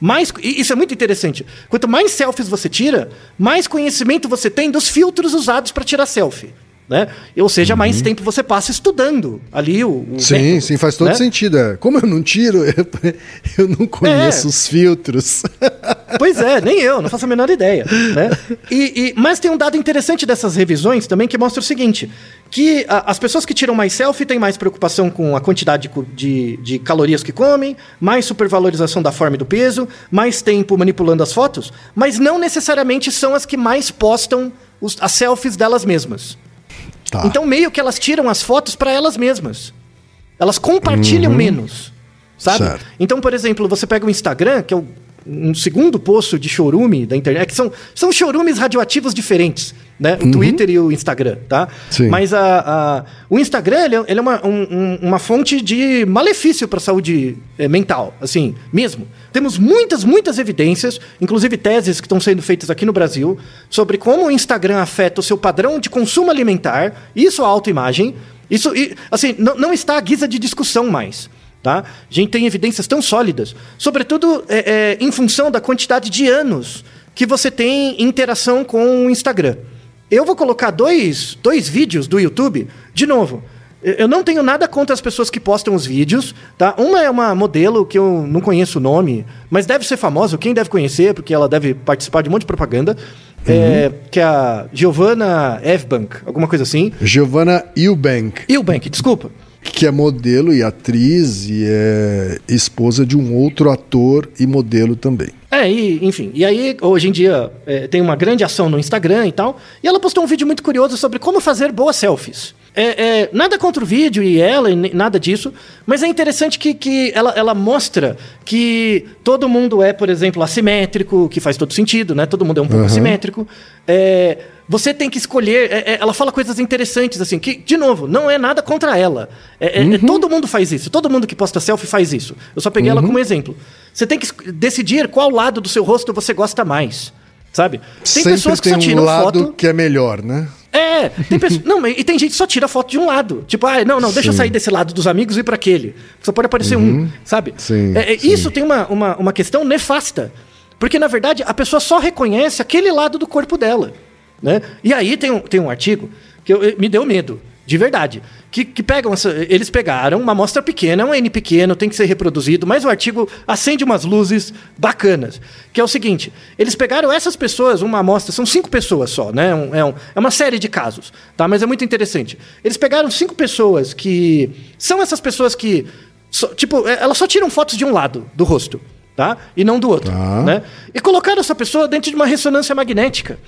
mais isso é muito interessante. Quanto mais selfies você tira, mais conhecimento você tem dos filtros usados para tirar selfie. Né? Ou seja, uhum. mais tempo você passa estudando ali o. o sim, método, sim, faz todo né? sentido. É. Como eu não tiro, (laughs) eu, eu não conheço é. os filtros. (laughs) Pois é, nem eu, não faço a menor ideia. Né? E, e, mas tem um dado interessante dessas revisões também que mostra o seguinte: que a, as pessoas que tiram mais selfie têm mais preocupação com a quantidade de, de, de calorias que comem, mais supervalorização da forma e do peso, mais tempo manipulando as fotos, mas não necessariamente são as que mais postam os, as selfies delas mesmas. Tá. Então, meio que elas tiram as fotos para elas mesmas. Elas compartilham uhum. menos. Sabe? Certo. Então, por exemplo, você pega o Instagram, que é o um segundo poço de chorume da internet, que são, são chorumes radioativos diferentes, né? O uhum. Twitter e o Instagram, tá? Sim. Mas a, a, o Instagram, ele é, ele é uma, um, uma fonte de malefício para a saúde é, mental, assim, mesmo. Temos muitas, muitas evidências, inclusive teses que estão sendo feitas aqui no Brasil, sobre como o Instagram afeta o seu padrão de consumo alimentar e sua autoimagem. Isso, assim, não, não está à guisa de discussão mais. Tá? A gente tem evidências tão sólidas, sobretudo é, é, em função da quantidade de anos que você tem interação com o Instagram. Eu vou colocar dois, dois vídeos do YouTube, de novo. Eu não tenho nada contra as pessoas que postam os vídeos, tá? Uma é uma modelo que eu não conheço o nome, mas deve ser famosa, quem deve conhecer, porque ela deve participar de um monte de propaganda, uhum. é, que é a Giovanna Evbank, alguma coisa assim. Giovanna Eubank. Eubank, desculpa que é modelo e atriz e é esposa de um outro ator e modelo também. É, e, enfim. E aí, hoje em dia, é, tem uma grande ação no Instagram e tal. E ela postou um vídeo muito curioso sobre como fazer boas selfies. É, é, nada contra o vídeo e ela, e nada disso, mas é interessante que, que ela, ela mostra que todo mundo é, por exemplo, assimétrico, que faz todo sentido, né? Todo mundo é um pouco uhum. assimétrico. É, você tem que escolher. É, é, ela fala coisas interessantes, assim, que, de novo, não é nada contra ela. É, é, uhum. todo mundo faz isso. Todo mundo que posta selfie faz isso. Eu só peguei uhum. ela como exemplo. Você tem que decidir qual lado do seu rosto você gosta mais. Sabe? Tem Sempre pessoas que tem só tiram um lado foto. que é melhor, né? É, tem pessoas. (laughs) não, e tem gente que só tira foto de um lado. Tipo, ah, não, não, deixa Sim. eu sair desse lado dos amigos e ir para aquele. Só pode aparecer uhum. um, sabe? Sim, é, Sim. Isso tem uma, uma, uma questão nefasta. Porque, na verdade, a pessoa só reconhece aquele lado do corpo dela. Né? E aí tem um, tem um artigo que eu, me deu medo, de verdade. Que, que pegam eles pegaram uma amostra pequena, é um N pequeno, tem que ser reproduzido, mas o artigo acende umas luzes bacanas. Que é o seguinte: eles pegaram essas pessoas, uma amostra, são cinco pessoas só, né? Um, é, um, é uma série de casos, tá? Mas é muito interessante. Eles pegaram cinco pessoas que. São essas pessoas que. So, tipo, é, elas só tiram fotos de um lado do rosto, tá? E não do outro. Tá. Né? E colocaram essa pessoa dentro de uma ressonância magnética.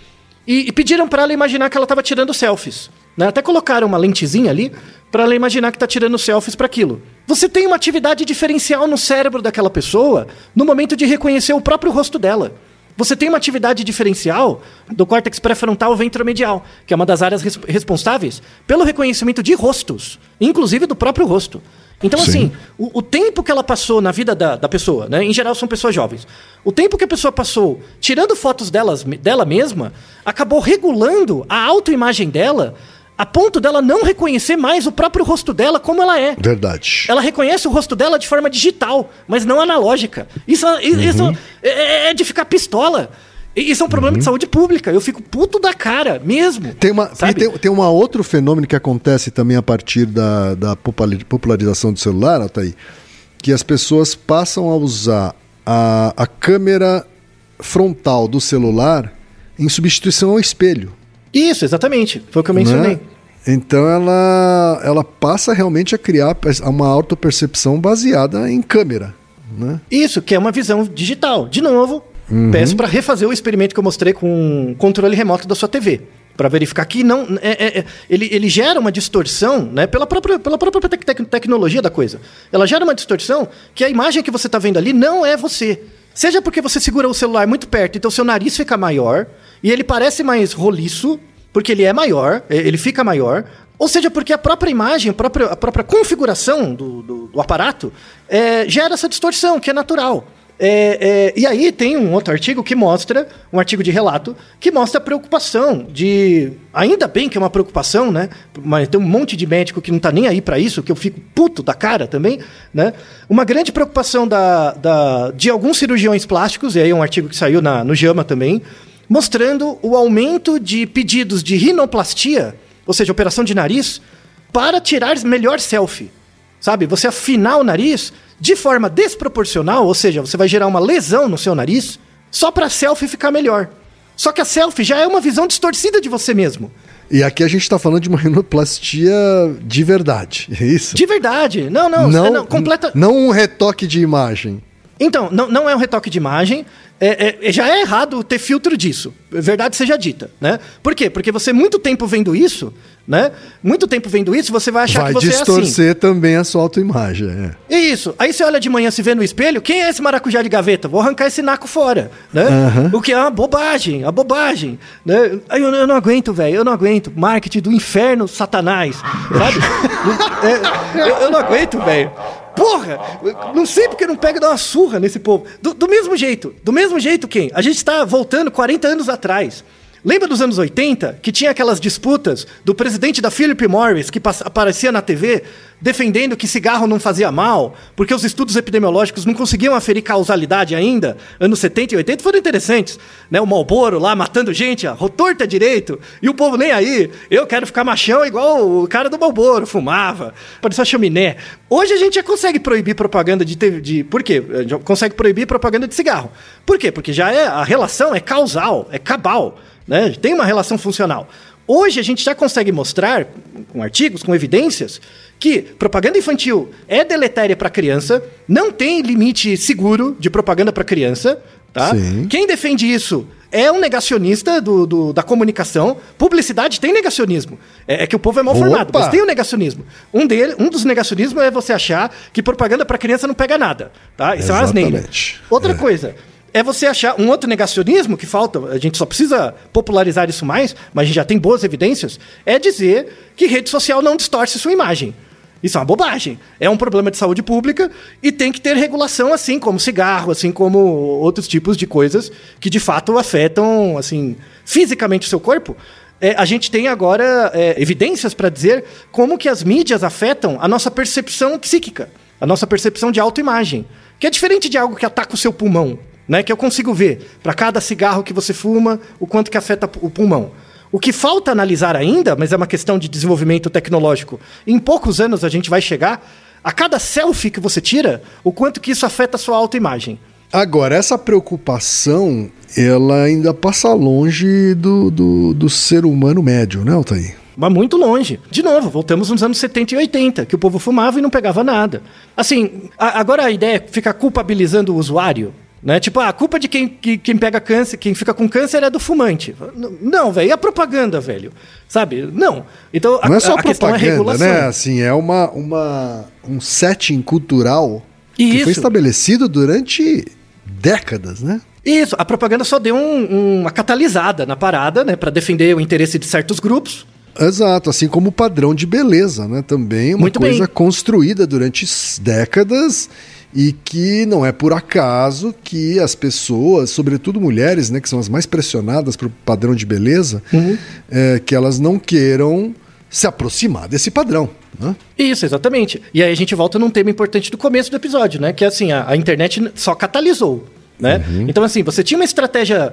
E, e pediram para ela imaginar que ela estava tirando selfies. Né? Até colocaram uma lentezinha ali para ela imaginar que está tirando selfies para aquilo. Você tem uma atividade diferencial no cérebro daquela pessoa no momento de reconhecer o próprio rosto dela. Você tem uma atividade diferencial do córtex pré-frontal ventromedial, que é uma das áreas res responsáveis pelo reconhecimento de rostos, inclusive do próprio rosto. Então, Sim. assim, o, o, tempo que ela passou na vida da, da pessoa, né? Em geral são pessoas jovens. O tempo que a pessoa passou tirando fotos delas, dela mesma acabou regulando a autoimagem dela a ponto dela não reconhecer mais o próprio rosto dela como ela é. Verdade. Ela reconhece o rosto dela de forma digital, mas não analógica. Isso, uhum. isso é, é, é de ficar pistola. Isso é um problema uhum. de saúde pública. Eu fico puto da cara, mesmo. Tem, uma, tem, tem um outro fenômeno que acontece também a partir da, da popularização do celular, Altair, que as pessoas passam a usar a, a câmera frontal do celular em substituição ao espelho. Isso, exatamente. Foi o que eu mencionei. Né? Então ela, ela passa realmente a criar uma autopercepção baseada em câmera. Né? Isso, que é uma visão digital. De novo, uhum. peço para refazer o experimento que eu mostrei com o controle remoto da sua TV para verificar que não é, é, é, ele, ele gera uma distorção né, pela própria, pela própria tec tecnologia da coisa. Ela gera uma distorção que a imagem que você está vendo ali não é você. Seja porque você segura o celular muito perto, então seu nariz fica maior e ele parece mais roliço, porque ele é maior, ele fica maior. Ou seja, porque a própria imagem, a própria, a própria configuração do, do, do aparato é, gera essa distorção, que é natural. É, é, e aí tem um outro artigo que mostra, um artigo de relato, que mostra a preocupação de. Ainda bem que é uma preocupação, né? Mas tem um monte de médico que não tá nem aí para isso, que eu fico puto da cara também, né? Uma grande preocupação da, da, de alguns cirurgiões plásticos, e aí é um artigo que saiu na, no JAMA também, mostrando o aumento de pedidos de rinoplastia, ou seja, operação de nariz, para tirar melhor selfie. Sabe? Você afinar o nariz de forma desproporcional, ou seja, você vai gerar uma lesão no seu nariz, só para selfie ficar melhor. Só que a selfie já é uma visão distorcida de você mesmo. E aqui a gente está falando de uma rinoplastia de verdade, é isso? De verdade. Não, não, não, não completa. Não um retoque de imagem. Então, não, não é um retoque de imagem. É, é, já é errado ter filtro disso. Verdade seja dita, né? Por quê? Porque você muito tempo vendo isso, né? Muito tempo vendo isso, você vai achar vai que você é assim. Vai distorcer também a sua autoimagem, é. Isso. Aí você olha de manhã, se vê no espelho, quem é esse maracujá de gaveta? Vou arrancar esse naco fora, né? Uhum. O que é uma bobagem, a bobagem, né? Aí eu, eu não aguento, velho, eu não aguento. Marketing do inferno, satanás, sabe? (laughs) é, eu, eu não aguento, velho. Porra! Não sei porque não pega e dá uma surra nesse povo. Do, do mesmo jeito, do mesmo jeito, quem? A gente está voltando 40 anos atrás. Lembra dos anos 80, que tinha aquelas disputas do presidente da Philip Morris, que aparecia na TV defendendo que cigarro não fazia mal, porque os estudos epidemiológicos não conseguiam aferir causalidade ainda? Anos 70 e 80 foram interessantes. Né? O Malboro lá matando gente, a torta direito, e o povo nem aí. Eu quero ficar machão igual o cara do Malboro, fumava, parecia chaminé. Hoje a gente já consegue proibir propaganda de, de. Por quê? Consegue proibir propaganda de cigarro. Por quê? Porque já é a relação é causal, é cabal né? Tem uma relação funcional. Hoje a gente já consegue mostrar, com artigos, com evidências, que propaganda infantil é deletéria para criança, não tem limite seguro de propaganda para criança. Tá? Quem defende isso é um negacionista do, do, da comunicação. Publicidade tem negacionismo. É, é, que o povo é mal Opa. formado, mas tem o negacionismo. Um, dele, um dos negacionismos é você achar que propaganda para criança não pega nada. Tá? Isso Exatamente. é uma asneira. Outra é. coisa é você achar um outro negacionismo que falta, a gente só precisa popularizar isso mais, mas a gente já tem boas evidências, é dizer que rede social não distorce sua imagem. Isso é uma bobagem. É um problema de saúde pública e tem que ter regulação, assim como cigarro, assim como outros tipos de coisas que de fato afetam, assim, fisicamente o seu corpo. É, a gente tem agora é, evidências para dizer como que as mídias afetam a nossa percepção psíquica, a nossa percepção de autoimagem, que é diferente de algo que ataca o seu pulmão né, que eu consigo ver para cada cigarro que você fuma, o quanto que afeta o pulmão. O que falta analisar ainda, mas é uma questão de desenvolvimento tecnológico, em poucos anos a gente vai chegar a cada selfie que você tira, o quanto que isso afeta a sua autoimagem. Agora, essa preocupação, ela ainda passa longe do, do, do ser humano médio, né, Altair? Mas muito longe. De novo, voltamos nos anos 70 e 80, que o povo fumava e não pegava nada. Assim, a, agora a ideia é ficar culpabilizando o usuário né? Tipo, ah, a culpa de quem, que, quem pega câncer, quem fica com câncer é do fumante. Não, velho, e a propaganda, velho? Sabe? Não. Então, a, Não é só a propaganda, é né? Assim, é uma, uma, um setting cultural Isso. que foi estabelecido durante décadas, né? Isso, a propaganda só deu um, uma catalisada na parada, né, para defender o interesse de certos grupos. Exato, assim como o padrão de beleza, né? Também uma Muito coisa bem. construída durante décadas e que não é por acaso que as pessoas, sobretudo mulheres, né, que são as mais pressionadas para o padrão de beleza, uhum. é, que elas não queiram se aproximar desse padrão. Né? Isso, exatamente. E aí a gente volta num tema importante do começo do episódio, né? Que é assim, a, a internet só catalisou. Né? Uhum. Então, assim, você tinha uma estratégia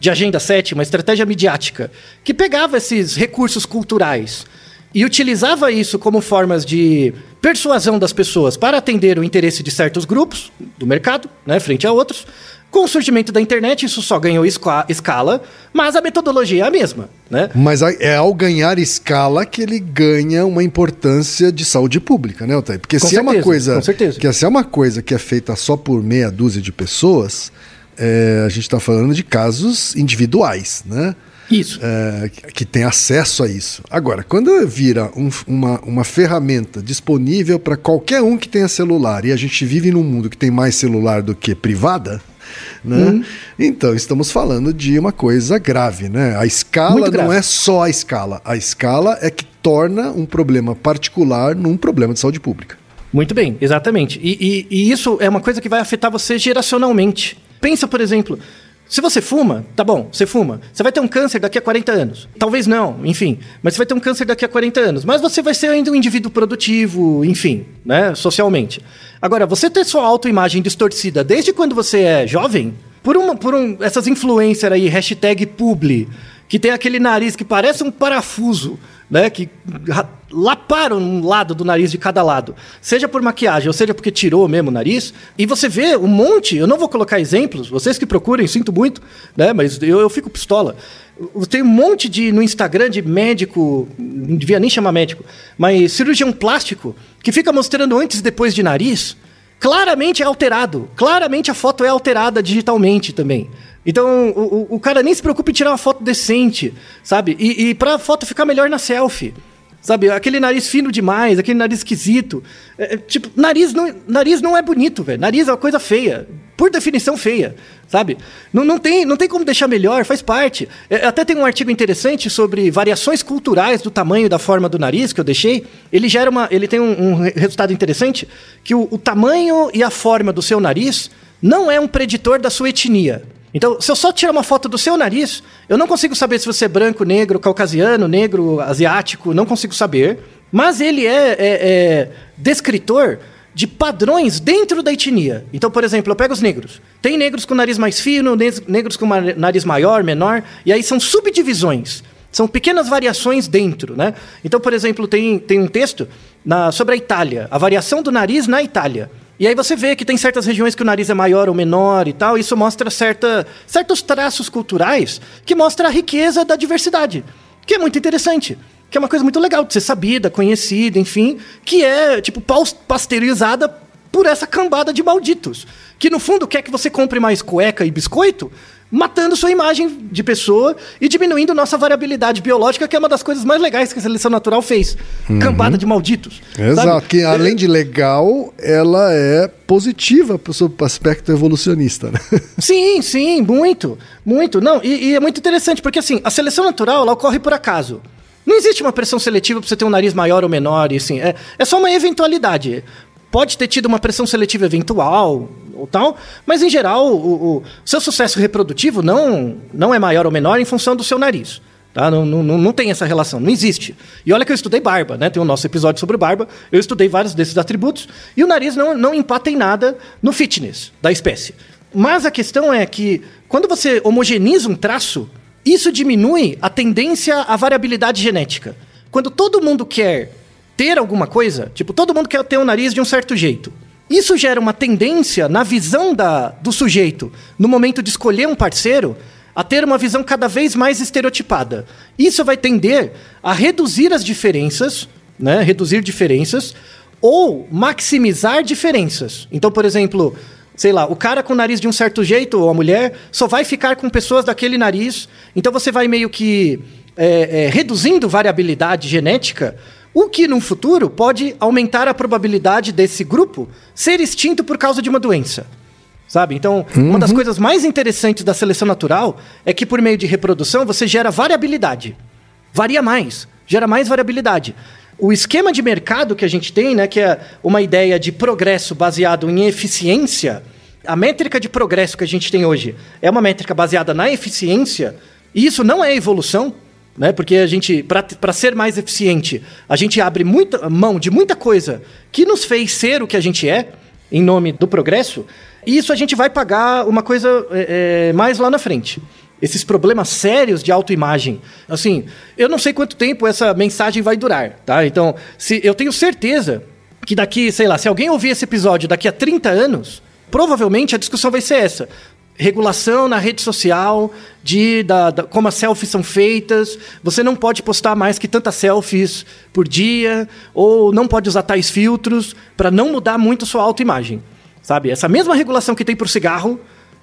de agenda 7, uma estratégia midiática, que pegava esses recursos culturais e utilizava isso como formas de persuasão das pessoas para atender o interesse de certos grupos do mercado, né, frente a outros, Com o surgimento da internet, isso só ganhou escala, mas a metodologia é a mesma, né? Mas é ao ganhar escala que ele ganha uma importância de saúde pública, né, Otávio? Porque com se certeza, é uma coisa que se é uma coisa que é feita só por meia dúzia de pessoas, é, a gente está falando de casos individuais, né? Isso. É, que tem acesso a isso. Agora, quando vira um, uma, uma ferramenta disponível para qualquer um que tenha celular, e a gente vive num mundo que tem mais celular do que privada, né? Uhum. Então, estamos falando de uma coisa grave, né? A escala não é só a escala. A escala é que torna um problema particular num problema de saúde pública. Muito bem, exatamente. E, e, e isso é uma coisa que vai afetar você geracionalmente. Pensa, por exemplo, se você fuma, tá bom, você fuma. Você vai ter um câncer daqui a 40 anos. Talvez não, enfim. Mas você vai ter um câncer daqui a 40 anos. Mas você vai ser ainda um indivíduo produtivo, enfim, né? Socialmente. Agora, você ter sua autoimagem distorcida desde quando você é jovem, por, uma, por um, essas influencers aí, hashtag publi, que tem aquele nariz que parece um parafuso, né? Que laparam um lado do nariz de cada lado. Seja por maquiagem, ou seja porque tirou mesmo o nariz. E você vê um monte, eu não vou colocar exemplos, vocês que procurem, sinto muito, né? Mas eu, eu fico pistola. Tem um monte de no Instagram de médico, não devia nem chamar médico, mas cirurgião plástico, que fica mostrando antes e depois de nariz. Claramente é alterado. Claramente a foto é alterada digitalmente também. Então, o, o cara nem se preocupa em tirar uma foto decente, sabe? E, e pra foto ficar melhor na selfie. Sabe, aquele nariz fino demais, aquele nariz esquisito. É, é, tipo, nariz não, nariz não é bonito, velho. Nariz é uma coisa feia. Por definição feia, sabe? Não, não, tem, não tem como deixar melhor, faz parte. É, até tem um artigo interessante sobre variações culturais do tamanho e da forma do nariz que eu deixei. Ele gera uma. Ele tem um, um resultado interessante que o, o tamanho e a forma do seu nariz não é um preditor da sua etnia. Então, se eu só tirar uma foto do seu nariz, eu não consigo saber se você é branco, negro, caucasiano, negro, asiático, não consigo saber. Mas ele é, é, é descritor de padrões dentro da etnia. Então, por exemplo, eu pego os negros. Tem negros com nariz mais fino, negros com nariz maior, menor, e aí são subdivisões. São pequenas variações dentro, né? Então, por exemplo, tem, tem um texto na, sobre a Itália, a variação do nariz na Itália. E aí você vê que tem certas regiões que o nariz é maior ou menor e tal. Isso mostra certa, certos traços culturais que mostra a riqueza da diversidade, que é muito interessante. Que é uma coisa muito legal de ser sabida, conhecida, enfim, que é, tipo, pasteurizada por essa cambada de malditos. Que no fundo quer que você compre mais cueca e biscoito, matando sua imagem de pessoa e diminuindo nossa variabilidade biológica, que é uma das coisas mais legais que a seleção natural fez. Uhum. Cambada de malditos. Exato, sabe? que além de legal, ela é positiva para o seu aspecto evolucionista. Né? (laughs) Sim, sim, muito, muito. Não, e, e, é muito interessante, porque assim, a seleção natural ela ocorre por acaso. Não existe uma pressão seletiva para você ter um nariz maior ou menor, e assim, é, é só uma eventualidade. Pode ter tido uma pressão seletiva eventual, ou tal, mas em geral o, o, seu sucesso reprodutivo não, não é maior ou menor em função do seu nariz. Tá? Não, não, não tem essa relação, não existe. E olha que eu estudei barba, né? Tem o nosso episódio sobre barba, eu estudei vários desses atributos, e o nariz não, não empata em nada no fitness da espécie. Mas a questão é que quando você homogeneiza um traço, isso diminui a tendência à variabilidade genética. Quando todo mundo quer ter alguma coisa, tipo, todo mundo quer ter o um nariz de um certo jeito. Isso gera uma tendência na visão da, do sujeito, no momento de escolher um parceiro, a ter uma visão cada vez mais estereotipada. Isso vai tender a reduzir as diferenças, né? reduzir diferenças, ou maximizar diferenças. Então, por exemplo, sei lá, o cara com o nariz de um certo jeito, ou a mulher, só vai ficar com pessoas daquele nariz. Então você vai meio que é, é, reduzindo variabilidade genética o que, no futuro, pode aumentar a probabilidade desse grupo ser extinto por causa de uma doença. Sabe? Então, uhum. uma das uhum. coisas mais interessantes da seleção natural é que, por meio de reprodução, você gera variabilidade. Varia mais, gera mais variabilidade. O esquema de mercado que a gente tem, né, que é uma ideia de progresso baseado em eficiência, a métrica de progresso que a gente tem hoje é uma métrica baseada na eficiência, e isso não é evolução, né? Porque a gente, para ser mais eficiente, a gente abre muita mão de muita coisa que nos fez ser o que a gente é, em nome do progresso, e isso a gente vai pagar uma coisa é, é, mais lá na frente. Esses problemas sérios de autoimagem. Assim, eu não sei quanto tempo essa mensagem vai durar, tá? Então, se eu tenho certeza que daqui, sei lá, se alguém ouvir esse episódio daqui a 30 anos, provavelmente a discussão vai ser essa regulação na rede social de da, da, como as selfies são feitas. Você não pode postar mais que tantas selfies por dia, ou não pode usar tais filtros para não mudar muito sua autoimagem. Sabe? Essa mesma regulação que tem para o cigarro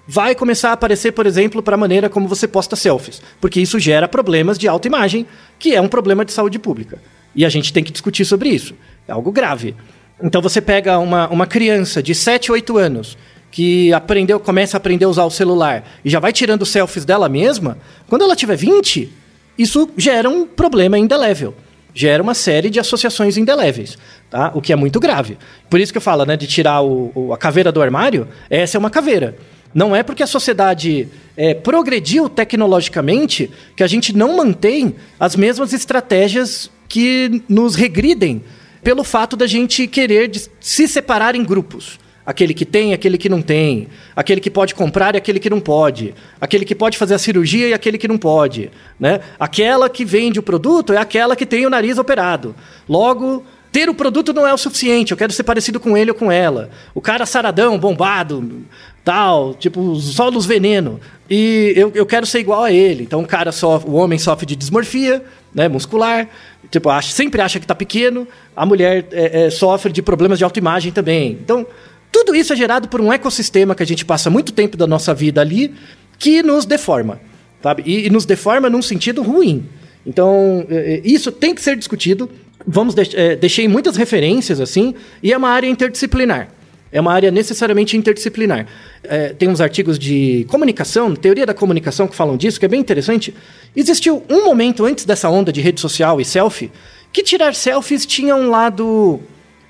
vai começar a aparecer, por exemplo, para a maneira como você posta selfies, porque isso gera problemas de autoimagem, que é um problema de saúde pública. E a gente tem que discutir sobre isso. É algo grave. Então você pega uma, uma criança de 7, 8 anos que aprendeu, começa a aprender a usar o celular e já vai tirando selfies dela mesma, quando ela tiver 20, isso gera um problema indelével. Gera uma série de associações indeléveis, tá? O que é muito grave. Por isso que eu falo, né, de tirar o, o, a caveira do armário, essa é uma caveira. Não é porque a sociedade é, progrediu tecnologicamente que a gente não mantém as mesmas estratégias que nos regridem pelo fato da gente querer se separar em grupos. Aquele que tem, aquele que não tem. Aquele que pode comprar e aquele que não pode. Aquele que pode fazer a cirurgia e aquele que não pode. Né? Aquela que vende o produto é aquela que tem o nariz operado. Logo, ter o produto não é o suficiente, eu quero ser parecido com ele ou com ela. O cara saradão, bombado, tal, tipo, só dos veneno. E eu, eu quero ser igual a ele. Então o cara sofre, o homem sofre de dismorfia, né, muscular, tipo, acha, sempre acha que está pequeno, a mulher é, é, sofre de problemas de autoimagem também. Então, tudo isso é gerado por um ecossistema que a gente passa muito tempo da nossa vida ali que nos deforma, sabe? E, e nos deforma num sentido ruim. Então, é, é isso tem que ser discutido. Vamos de é, deixei muitas referências assim, e é uma área interdisciplinar. É uma área necessariamente interdisciplinar. É, tem uns artigos de comunicação, teoria da comunicação, que falam disso, que é bem interessante. Existiu um momento antes dessa onda de rede social e selfie que tirar selfies tinha um lado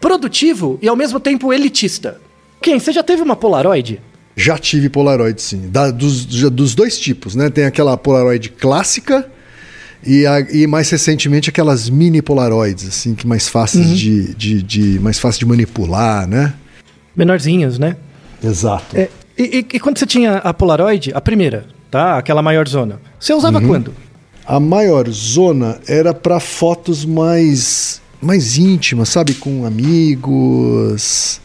produtivo e ao mesmo tempo elitista. Quem? Você já teve uma Polaroid? Já tive Polaroid, sim. Da, dos, dos dois tipos, né? Tem aquela Polaroid clássica e, a, e, mais recentemente aquelas mini Polaroids, assim, que mais fáceis uhum. de, de, de, mais fácil de manipular, né? menorzinhos, né? Exato. É, e, e, quando você tinha a Polaroid, a primeira, tá? Aquela maior zona, você usava uhum. quando? A maior zona era para fotos mais mais íntimas, sabe, com amigos.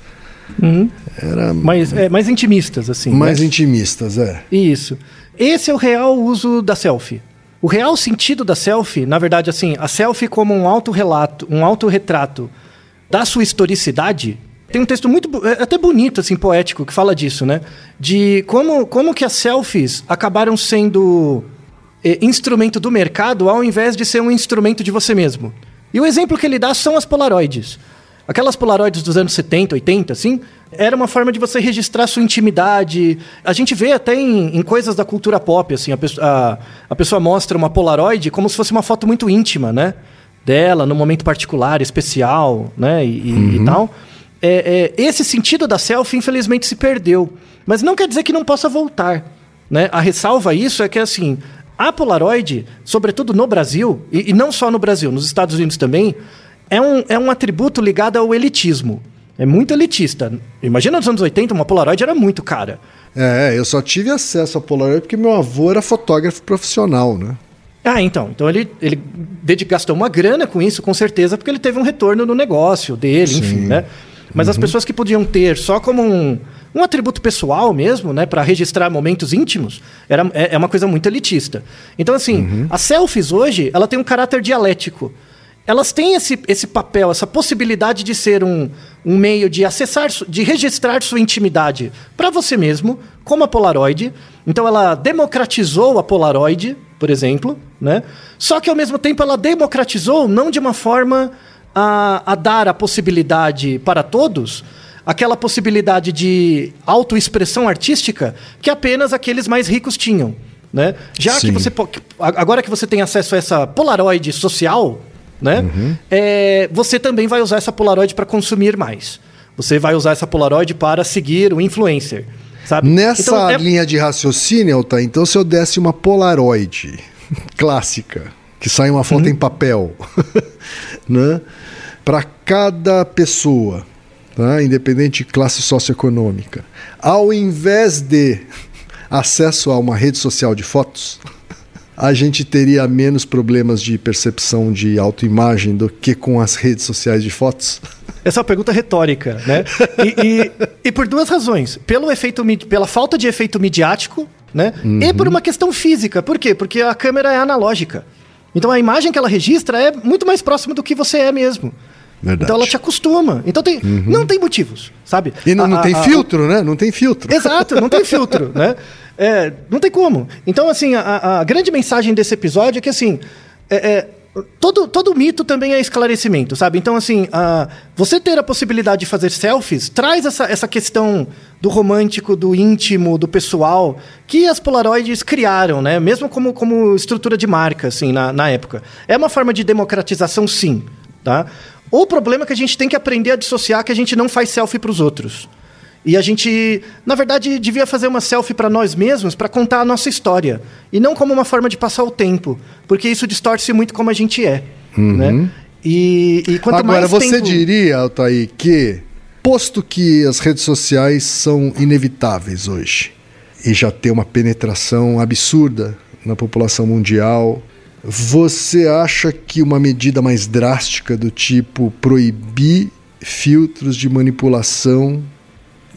Uhum. Era mais, é, mais intimistas, assim. Mais né? intimistas, é. Isso. Esse é o real uso da selfie. O real sentido da selfie, na verdade, assim, a selfie como um autorrelato, um autorretrato da sua historicidade, tem um texto muito é, até bonito, assim, poético, que fala disso, né? De como, como que as selfies acabaram sendo é, instrumento do mercado ao invés de ser um instrumento de você mesmo. E o exemplo que ele dá são as Polaroids. Aquelas Polaroids dos anos 70, 80, assim, era uma forma de você registrar sua intimidade. A gente vê até em, em coisas da cultura pop, assim, a, a, a pessoa mostra uma Polaroid como se fosse uma foto muito íntima, né? Dela, num momento particular, especial, né? E, uhum. e tal é, é, esse sentido da selfie, infelizmente, se perdeu. Mas não quer dizer que não possa voltar. Né? A ressalva a isso é que, assim, a Polaroid, sobretudo no Brasil, e, e, não só no Brasil, nos Estados Unidos também, é um, é um atributo ligado ao elitismo. É muito elitista. Imagina nos anos 80, uma Polaroid era muito cara. É, eu só tive acesso à Polaroid porque meu avô era fotógrafo profissional, né? Ah, então. Então ele, ele gastou uma grana com isso, com certeza, porque ele teve um retorno no negócio dele, Sim. enfim, né? Mas uhum. as pessoas que podiam ter só como um, um atributo pessoal mesmo, né, para registrar momentos íntimos, era, é, é, uma coisa muito elitista. Então, assim, uhum. as selfies hoje, ela tem um caráter dialético. Elas têm esse, esse papel, essa possibilidade de ser um, um meio de acessar, de registrar sua intimidade para você mesmo, como a Polaroid. Então, ela democratizou a Polaroid, por exemplo, né? Só que, ao mesmo tempo, ela democratizou não de uma forma a, a dar a possibilidade para todos aquela possibilidade de autoexpressão artística que apenas aqueles mais ricos tinham. Né? Já Sim. que você agora que você tem acesso a essa Polaroid social, né? Uhum. É, você também vai usar essa Polaroid para consumir mais. Você vai usar essa Polaroid para seguir o influencer. Sabe? Nessa então, é... linha de raciocínio, Alta, então se eu desse uma Polaroid (laughs) clássica, que sai uma foto uhum. em papel, (laughs) né? para cada pessoa, tá? independente de classe socioeconômica, ao invés de acesso a uma rede social de fotos, a gente teria menos problemas de percepção de autoimagem do que com as redes sociais de fotos. (laughs) Essa é uma pergunta retórica, né? E, e, e por duas razões. Pelo efeito, pela falta de efeito midiático, né? Uhum. E por uma questão física. Por quê? Porque a câmera é analógica. Então a imagem que ela registra é muito mais próxima do que você é mesmo. Verdade. Então ela te acostuma. Então tem, uhum. não tem motivos, sabe? E não, a, não tem a, filtro, a, né? Não tem filtro. Exato, não tem filtro, (laughs) né? É, não tem como. Então, assim, a, grande mensagem desse episódio é que, assim, é, é, todo, todo mito também é esclarecimento, sabe? Então, assim, você ter a possibilidade de fazer selfies traz essa, essa questão do romântico, do íntimo, do pessoal, que as Polaroids criaram, né? Mesmo como, como estrutura de marca, assim, na, na época. É uma forma de democratização, sim, tá? O problema é que a gente tem que aprender a dissociar que a gente não faz selfie para os outros. E a gente, na verdade, devia fazer uma selfie para nós mesmos para contar a nossa história. E não como uma forma de passar o tempo. Porque isso distorce muito como a gente é. Uhum. Né? E, e quanto Agora, mais você tempo... diria, Altair, que, posto que as redes sociais são inevitáveis hoje, e já tem uma penetração absurda na população mundial, você acha que uma medida mais drástica do tipo proibir filtros de manipulação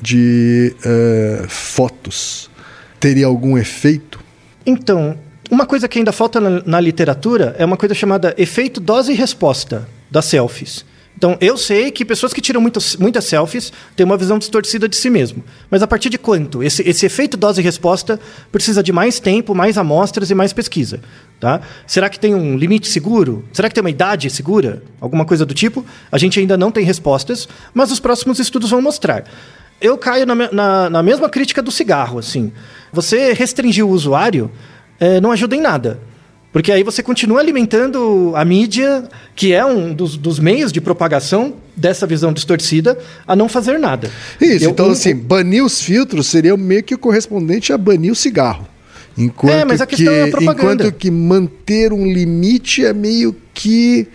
de uh, fotos teria algum efeito? Então, uma coisa que ainda falta na, na literatura é uma coisa chamada efeito dose e resposta das selfies. Então, eu sei que pessoas que tiram muitas, muitas selfies têm uma visão distorcida de si mesmo. Mas a partir de quanto? Esse, esse efeito dose e resposta precisa de mais tempo, mais amostras e mais pesquisa. Tá? Será que tem um limite seguro? Será que tem uma idade segura? Alguma coisa do tipo? A gente ainda não tem respostas, mas os próximos estudos vão mostrar. Eu caio na, na, na mesma crítica do cigarro. assim. Você restringir o usuário é, não ajuda em nada. Porque aí você continua alimentando a mídia, que é um dos, dos meios de propagação dessa visão distorcida, a não fazer nada. Isso, Eu, então um, assim, banir os filtros seria meio que o correspondente a banir o cigarro. Enquanto é, mas a questão que, é a propaganda. Enquanto que manter um limite é meio que,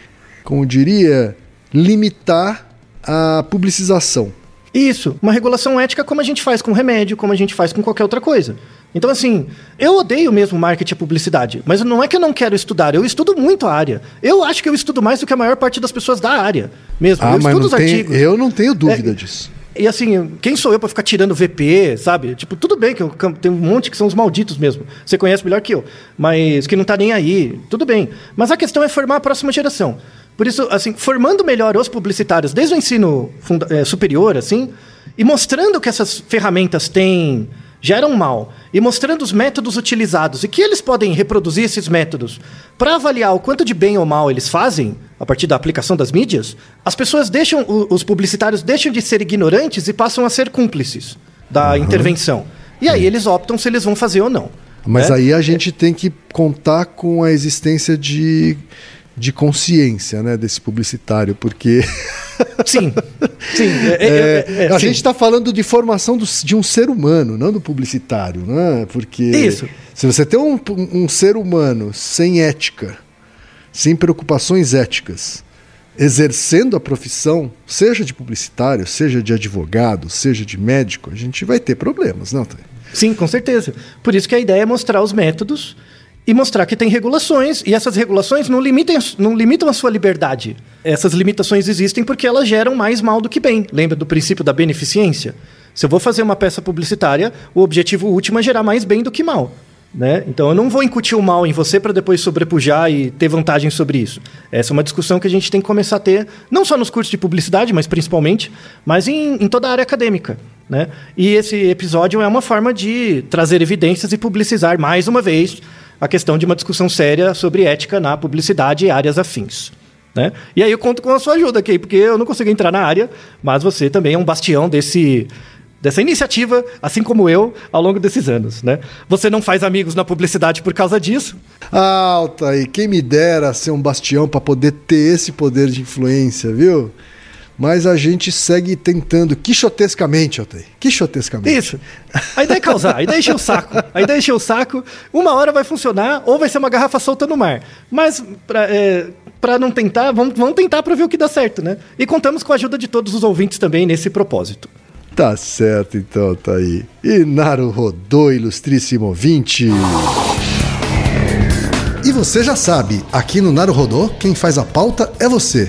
como diria, limitar a publicização. Isso, uma regulação ética como a gente faz com remédio, como a gente faz com qualquer outra coisa. Então, assim, eu odeio mesmo marketing e publicidade, mas não é que eu não quero estudar, eu estudo muito a área. Eu acho que eu estudo mais do que a maior parte das pessoas da área mesmo. Ah, eu estudo os tem, artigos. Eu não tenho dúvida é, disso. E assim, quem sou eu para ficar tirando VP, sabe? Tipo, tudo bem que eu, tem um monte que são os malditos mesmo. Você conhece melhor que eu, mas que não tá nem aí. Tudo bem. Mas a questão é formar a próxima geração. Por isso, assim, formando melhor os publicitários desde o ensino é, superior, assim, e mostrando que essas ferramentas têm geram mal e mostrando os métodos utilizados e que eles podem reproduzir esses métodos para avaliar o quanto de bem ou mal eles fazem a partir da aplicação das mídias, as pessoas deixam, os publicitários deixam de ser ignorantes e passam a ser cúmplices da uhum. intervenção. E aí eles optam se eles vão fazer ou não. Mas né? aí a gente tem que contar com a existência de de consciência né, desse publicitário, porque. (laughs) Sim, sim. É, é, é, é a sim. gente está falando de formação do, de um ser humano, não do publicitário, né? Porque Isso. se você tem um, um ser humano sem ética, sem preocupações éticas, exercendo a profissão, seja de publicitário, seja de advogado, seja de médico, a gente vai ter problemas, não, Thay? Sim, com certeza. Por isso que a ideia é mostrar os métodos e mostrar que tem regulações, e essas regulações não, limitem, não limitam a sua liberdade. Essas limitações existem porque elas geram mais mal do que bem. Lembra do princípio da beneficência? Se eu vou fazer uma peça publicitária, o objetivo último é gerar mais bem do que mal. Né? Então eu não vou incutir o mal em você para depois sobrepujar e ter vantagem sobre isso. Essa é uma discussão que a gente tem que começar a ter, não só nos cursos de publicidade, mas principalmente, mas em, em toda a área acadêmica. Né? E esse episódio é uma forma de trazer evidências e publicizar mais uma vez a questão de uma discussão séria sobre ética na publicidade e áreas afins. Né? E aí eu conto com a sua ajuda aqui, porque eu não consigo entrar na área, mas você também é um bastião desse, dessa iniciativa, assim como eu, ao longo desses anos. Né? Você não faz amigos na publicidade por causa disso? Alta, e quem me dera ser um bastião para poder ter esse poder de influência, viu? Mas a gente segue tentando quixotescamente, Otei. Quixotescamente. Isso. A ideia é causar, a ideia é encher o saco. A ideia é encher o saco. Uma hora vai funcionar ou vai ser uma garrafa solta no mar. Mas, para é, não tentar, vamos, vamos tentar para ver o que dá certo, né? E contamos com a ajuda de todos os ouvintes também nesse propósito. Tá certo, então, tá aí. E Naru Rodô, ilustríssimo ouvinte. E você já sabe, aqui no Naru Rodô, quem faz a pauta é você.